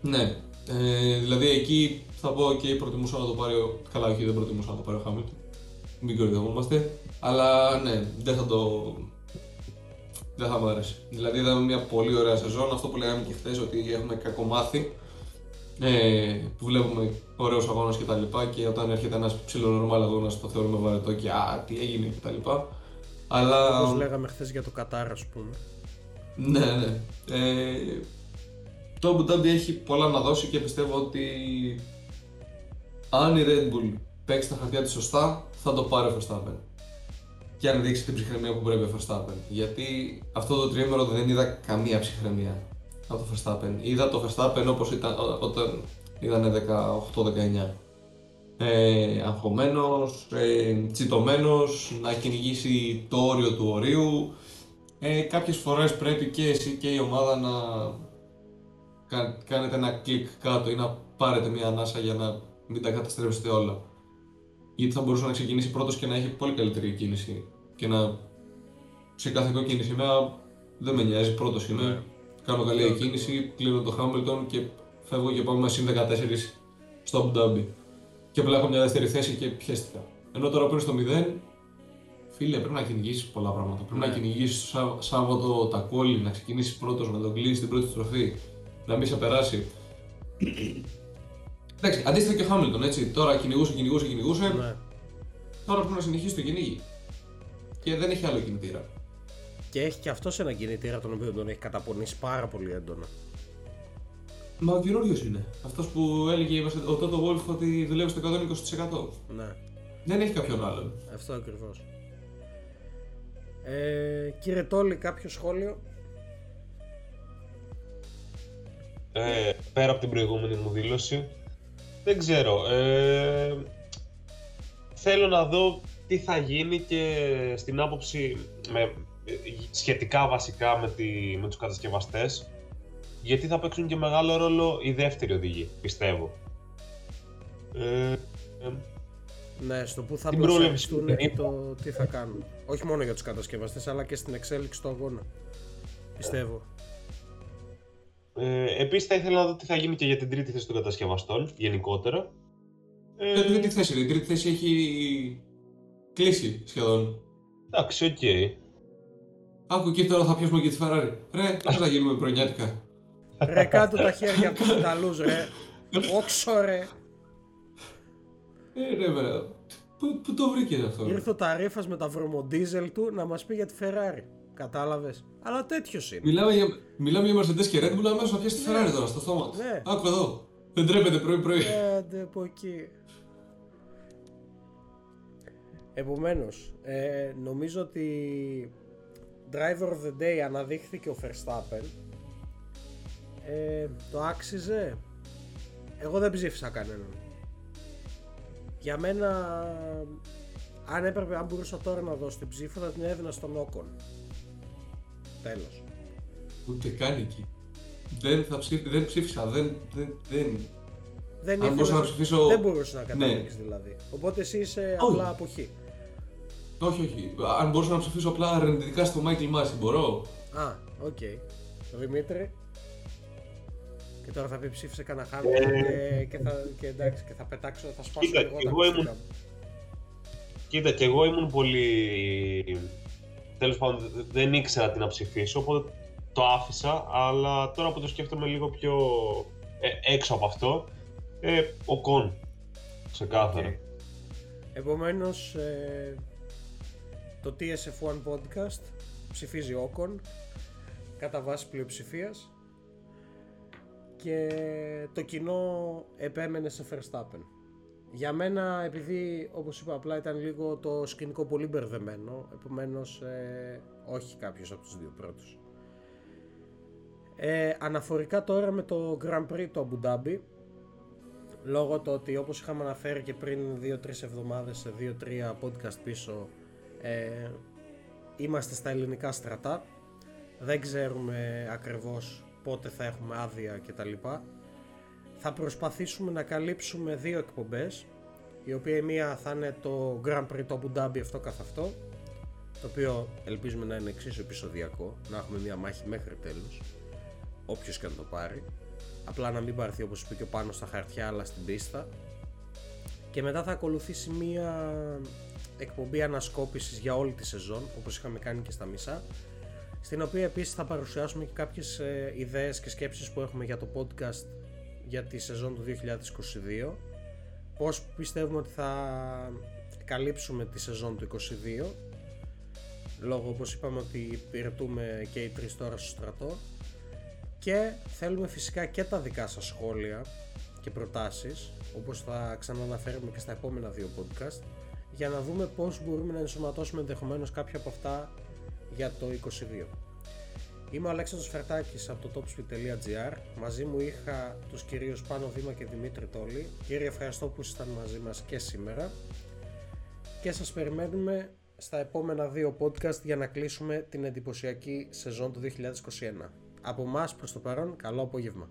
Ναι. Ε, δηλαδή εκεί θα πω και προτιμούσα να το πάρει ο. Καλά, όχι, δεν προτιμούσα να το πάρει ο Χάμιλτον. Μην κορυδευόμαστε. Αλλά ναι, δεν θα το. Δεν θα μου άρεσε. Δηλαδή είδαμε μια πολύ ωραία σεζόν. Αυτό που λέγαμε και χθες ότι έχουμε κακομάθει. Ε, που βλέπουμε ωραίους αγώνες κτλ. Και, και όταν έρχεται ένας ψηλό νορμάλ αγώνας το θεωρούμε βαρετό και α, τι έγινε κτλ. Αλλά.
Όπως λέγαμε χθες για το Κατάρ ας πούμε.
Ναι, ναι. Ε, το Abu Dhabi έχει πολλά να δώσει και πιστεύω ότι αν η Red Bull παίξει τα χαρτιά της σωστά, θα το πάρει ο Verstappen. Και αν δείξει την ψυχραιμία που πρέπει ο Verstappen. Γιατί αυτό το τρίμερο δεν είδα καμία ψυχραιμία από το Verstappen. Είδα το Verstappen όπως ήταν ό- όταν ήταν 18-19. Ε, αγχωμένος, ε, τσιτωμένος, να κυνηγήσει το όριο του ορίου, ε, κάποιες φορές πρέπει και εσύ και η ομάδα να κα- κάνετε ένα κλικ κάτω ή να πάρετε μια ανάσα για να μην τα καταστρέψετε όλα. Γιατί θα μπορούσε να ξεκινήσει πρώτος και να έχει πολύ καλύτερη κίνηση και να σε κάθε κόκκινη σημαία δεν με νοιάζει, πρώτος είμαι, κάνω καλή εκκίνηση, κλείνω το Hamilton και φεύγω και πάμε συν 14 στο Abu Dhabi. Και απλά έχω μια δεύτερη θέση και πιέστηκα. Ενώ τώρα που είναι στο 0, Φίλε, πρέπει να κυνηγήσεις πολλά πράγματα. Πρέπει
Ναι.
να κυνηγήσεις το Σάβ- Σάββατο τα κόλλη, να ξεκινήσεις πρώτος, να τον κλείσεις την πρώτη στροφή, να μην σε περάσει. Εντάξει, αντίστοιχα και ο Χάμιλτον, έτσι. Τώρα κυνηγούσε, κυνηγούσε, κυνηγούσε.
Ναι.
Τώρα πρέπει να συνεχίσει το κυνήγι. Και δεν έχει άλλο κινητήρα.
Και έχει και αυτός ένα κινητήρα τον οποίο τον έχει καταπονήσει πάρα πολύ έντονα.
Μα ο καινούριο είναι. Αυτός που έλεγε ο Τότο Βόλφ ότι δουλεύει στο 120%.
Ναι,
Δεν έχει κάποιον άλλον.
αυτό ακριβώς. Ε, κύριε Τόλι, κάποιο σχόλιο;
Ε, πέρα από την προηγούμενη μου δήλωση, δεν ξέρω. Ε, θέλω να δω τι θα γίνει και στην άποψη με, σχετικά βασικά με, τη, με τους κατασκευαστές γιατί θα παίξουν και μεγάλο ρόλο οι δεύτεροι οδηγοί, πιστεύω. Ε, ε,
Ναι, στο που θα
Την πρόληψη
προσαρμοστούν
του
και
περίπου.
το τι θα κάνουν. Όχι μόνο για τους κατασκευαστές, αλλά και στην εξέλιξη του αγώνα. Πιστεύω.
ε, επίσης θα ήθελα να δω τι θα γίνει και για την τρίτη θέση των κατασκευαστών, γενικότερα. Ε,
Την τρίτη θέση. Η τρίτη θέση έχει κλείσει σχεδόν.
εντάξει, οκ.
Άκου και τώρα θα πιάσουμε και τη Ferrari. Ρε, πώς θα γίνουμε πρωινιάτικα.
ρε, κάτω τα χέρια από τους Ιταλούς, ρε. Όξο, ρε.
Ε, ρε, βρε. Πού, πού το βρήκες αυτό. ρε;
Ήρθε ο Ταρίφας με τα βρωμοντίζελ του να μας πει για τη Ferrari. Κατάλαβες; Αλλά τέτοιος είναι.
Μιλάμε για, μιλάμε για Mercedes και Red Bull αμέσως να πιάσει τη Ferrari τώρα στο στόμα του.
Ναι.
Άκου εδώ. Δεν τρέπεται πρωί-πρωί.
Άντε από εκεί. Επομένως, ε, νομίζω ότι Driver of the Day αναδείχθηκε ο Verstappen. Ε, το άξιζε. Εγώ δεν ψήφισα κανέναν. Για μένα, αν έπρεπε, αν μπορούσα τώρα να δώσω την ψήφο, θα την έδινα στον Όκον. Τέλος.
Ούτε καν εκεί. Δεν, θα ψήφι, δεν ψήφισα. Δεν, δεν, δεν.
Δεν,
Αν μπορούσα
ήθελες-
να ψηφίσω-
δεν μπορούσε να
Ναι.
καταλήξεις δηλαδή. Οπότε εσύ είσαι
Όχι.
απλά αποχή.
Όχι, όχι. Αν μπορούσα να ψηφίσω απλά αρνητικά στο Michael Masi, μπορώ.
Α, οκ. Δημήτρη. Και τώρα θα πει ψήφισε κανένα Χάμι
Ε.
και, και, θα, και εντάξει, και θα πετάξω, θα σπάσω
Κοίτα,
και εγώ
κι
τα
εγώ
ακουστικά
ήμουν-
μου.
Κοίτα, και εγώ ήμουν πολύ. Τέλος πάντων, δε- δεν ήξερα τι να ψηφίσω, οπότε το άφησα. Αλλά τώρα που το σκέφτομαι λίγο πιο ε, έξω από αυτό, ε, Οκόν. Ξεκάθαρα.
Οκ. Επομένως, ε, το TSF1 podcast ψηφίζει Όκον κατά βάση πλειοψηφίας και το κοινό επέμενε σε Verstappen. Για μένα, επειδή όπως είπα απλά ήταν λίγο το σκηνικό πολύ μπερδεμένο, επομένως ε, όχι κάποιος από τους δύο πρώτους. Ε, αναφορικά τώρα με το Grand Prix του Abu Dhabi, λόγω του ότι όπως είχαμε αναφέρει και πριν 2-3 εβδομάδες σε 2-3 podcast πίσω ε, είμαστε στα ελληνικά στρατά. Δεν ξέρουμε ακριβώς πότε θα έχουμε άδεια κτλ θα προσπαθήσουμε να καλύψουμε δύο εκπομπές η οποία η μία θα είναι το Grand Prix του Abu Dhabi αυτό καθ' αυτό το οποίο ελπίζουμε να είναι εξίσου επεισοδιακό να έχουμε μια μάχη μέχρι τέλους όποιος και να το πάρει. Απλά να μην πάρθει όπως είπε και ο πάνω στα χαρτιά αλλά στην πίστα. Και μετά θα ακολουθήσει μία εκπομπή ανασκόπησης για όλη τη σεζόν όπως είχαμε κάνει και στα μισά στην οποία επίσης θα παρουσιάσουμε και κάποιες ε, ιδέες και σκέψεις που έχουμε για το podcast για τη σεζόν του 2022 πώς πιστεύουμε ότι θα καλύψουμε τη σεζόν του 2022 λόγω όπως είπαμε ότι υπηρετούμε και οι τρεις τώρα στο στρατό. Και θέλουμε φυσικά και τα δικά σας σχόλια και προτάσεις όπως θα ξαναναφέρουμε και στα επόμενα δύο podcast για να δούμε πώς μπορούμε να ενσωματώσουμε ενδεχομένως κάποια από αυτά για το 22. Είμαι ο Αλέξανδρος Φερτάκης από το topspeed.gr Μαζί μου είχα τους κυρίους Πάνο Δήμα και Δημήτρη Τόλη Κύριε ευχαριστώ που ήσασταν μαζί μας και σήμερα και σας περιμένουμε στα επόμενα δύο podcast για να κλείσουμε την εντυπωσιακή σεζόν του 2021. Από εμάς προς το παρόν, καλό απόγευμα.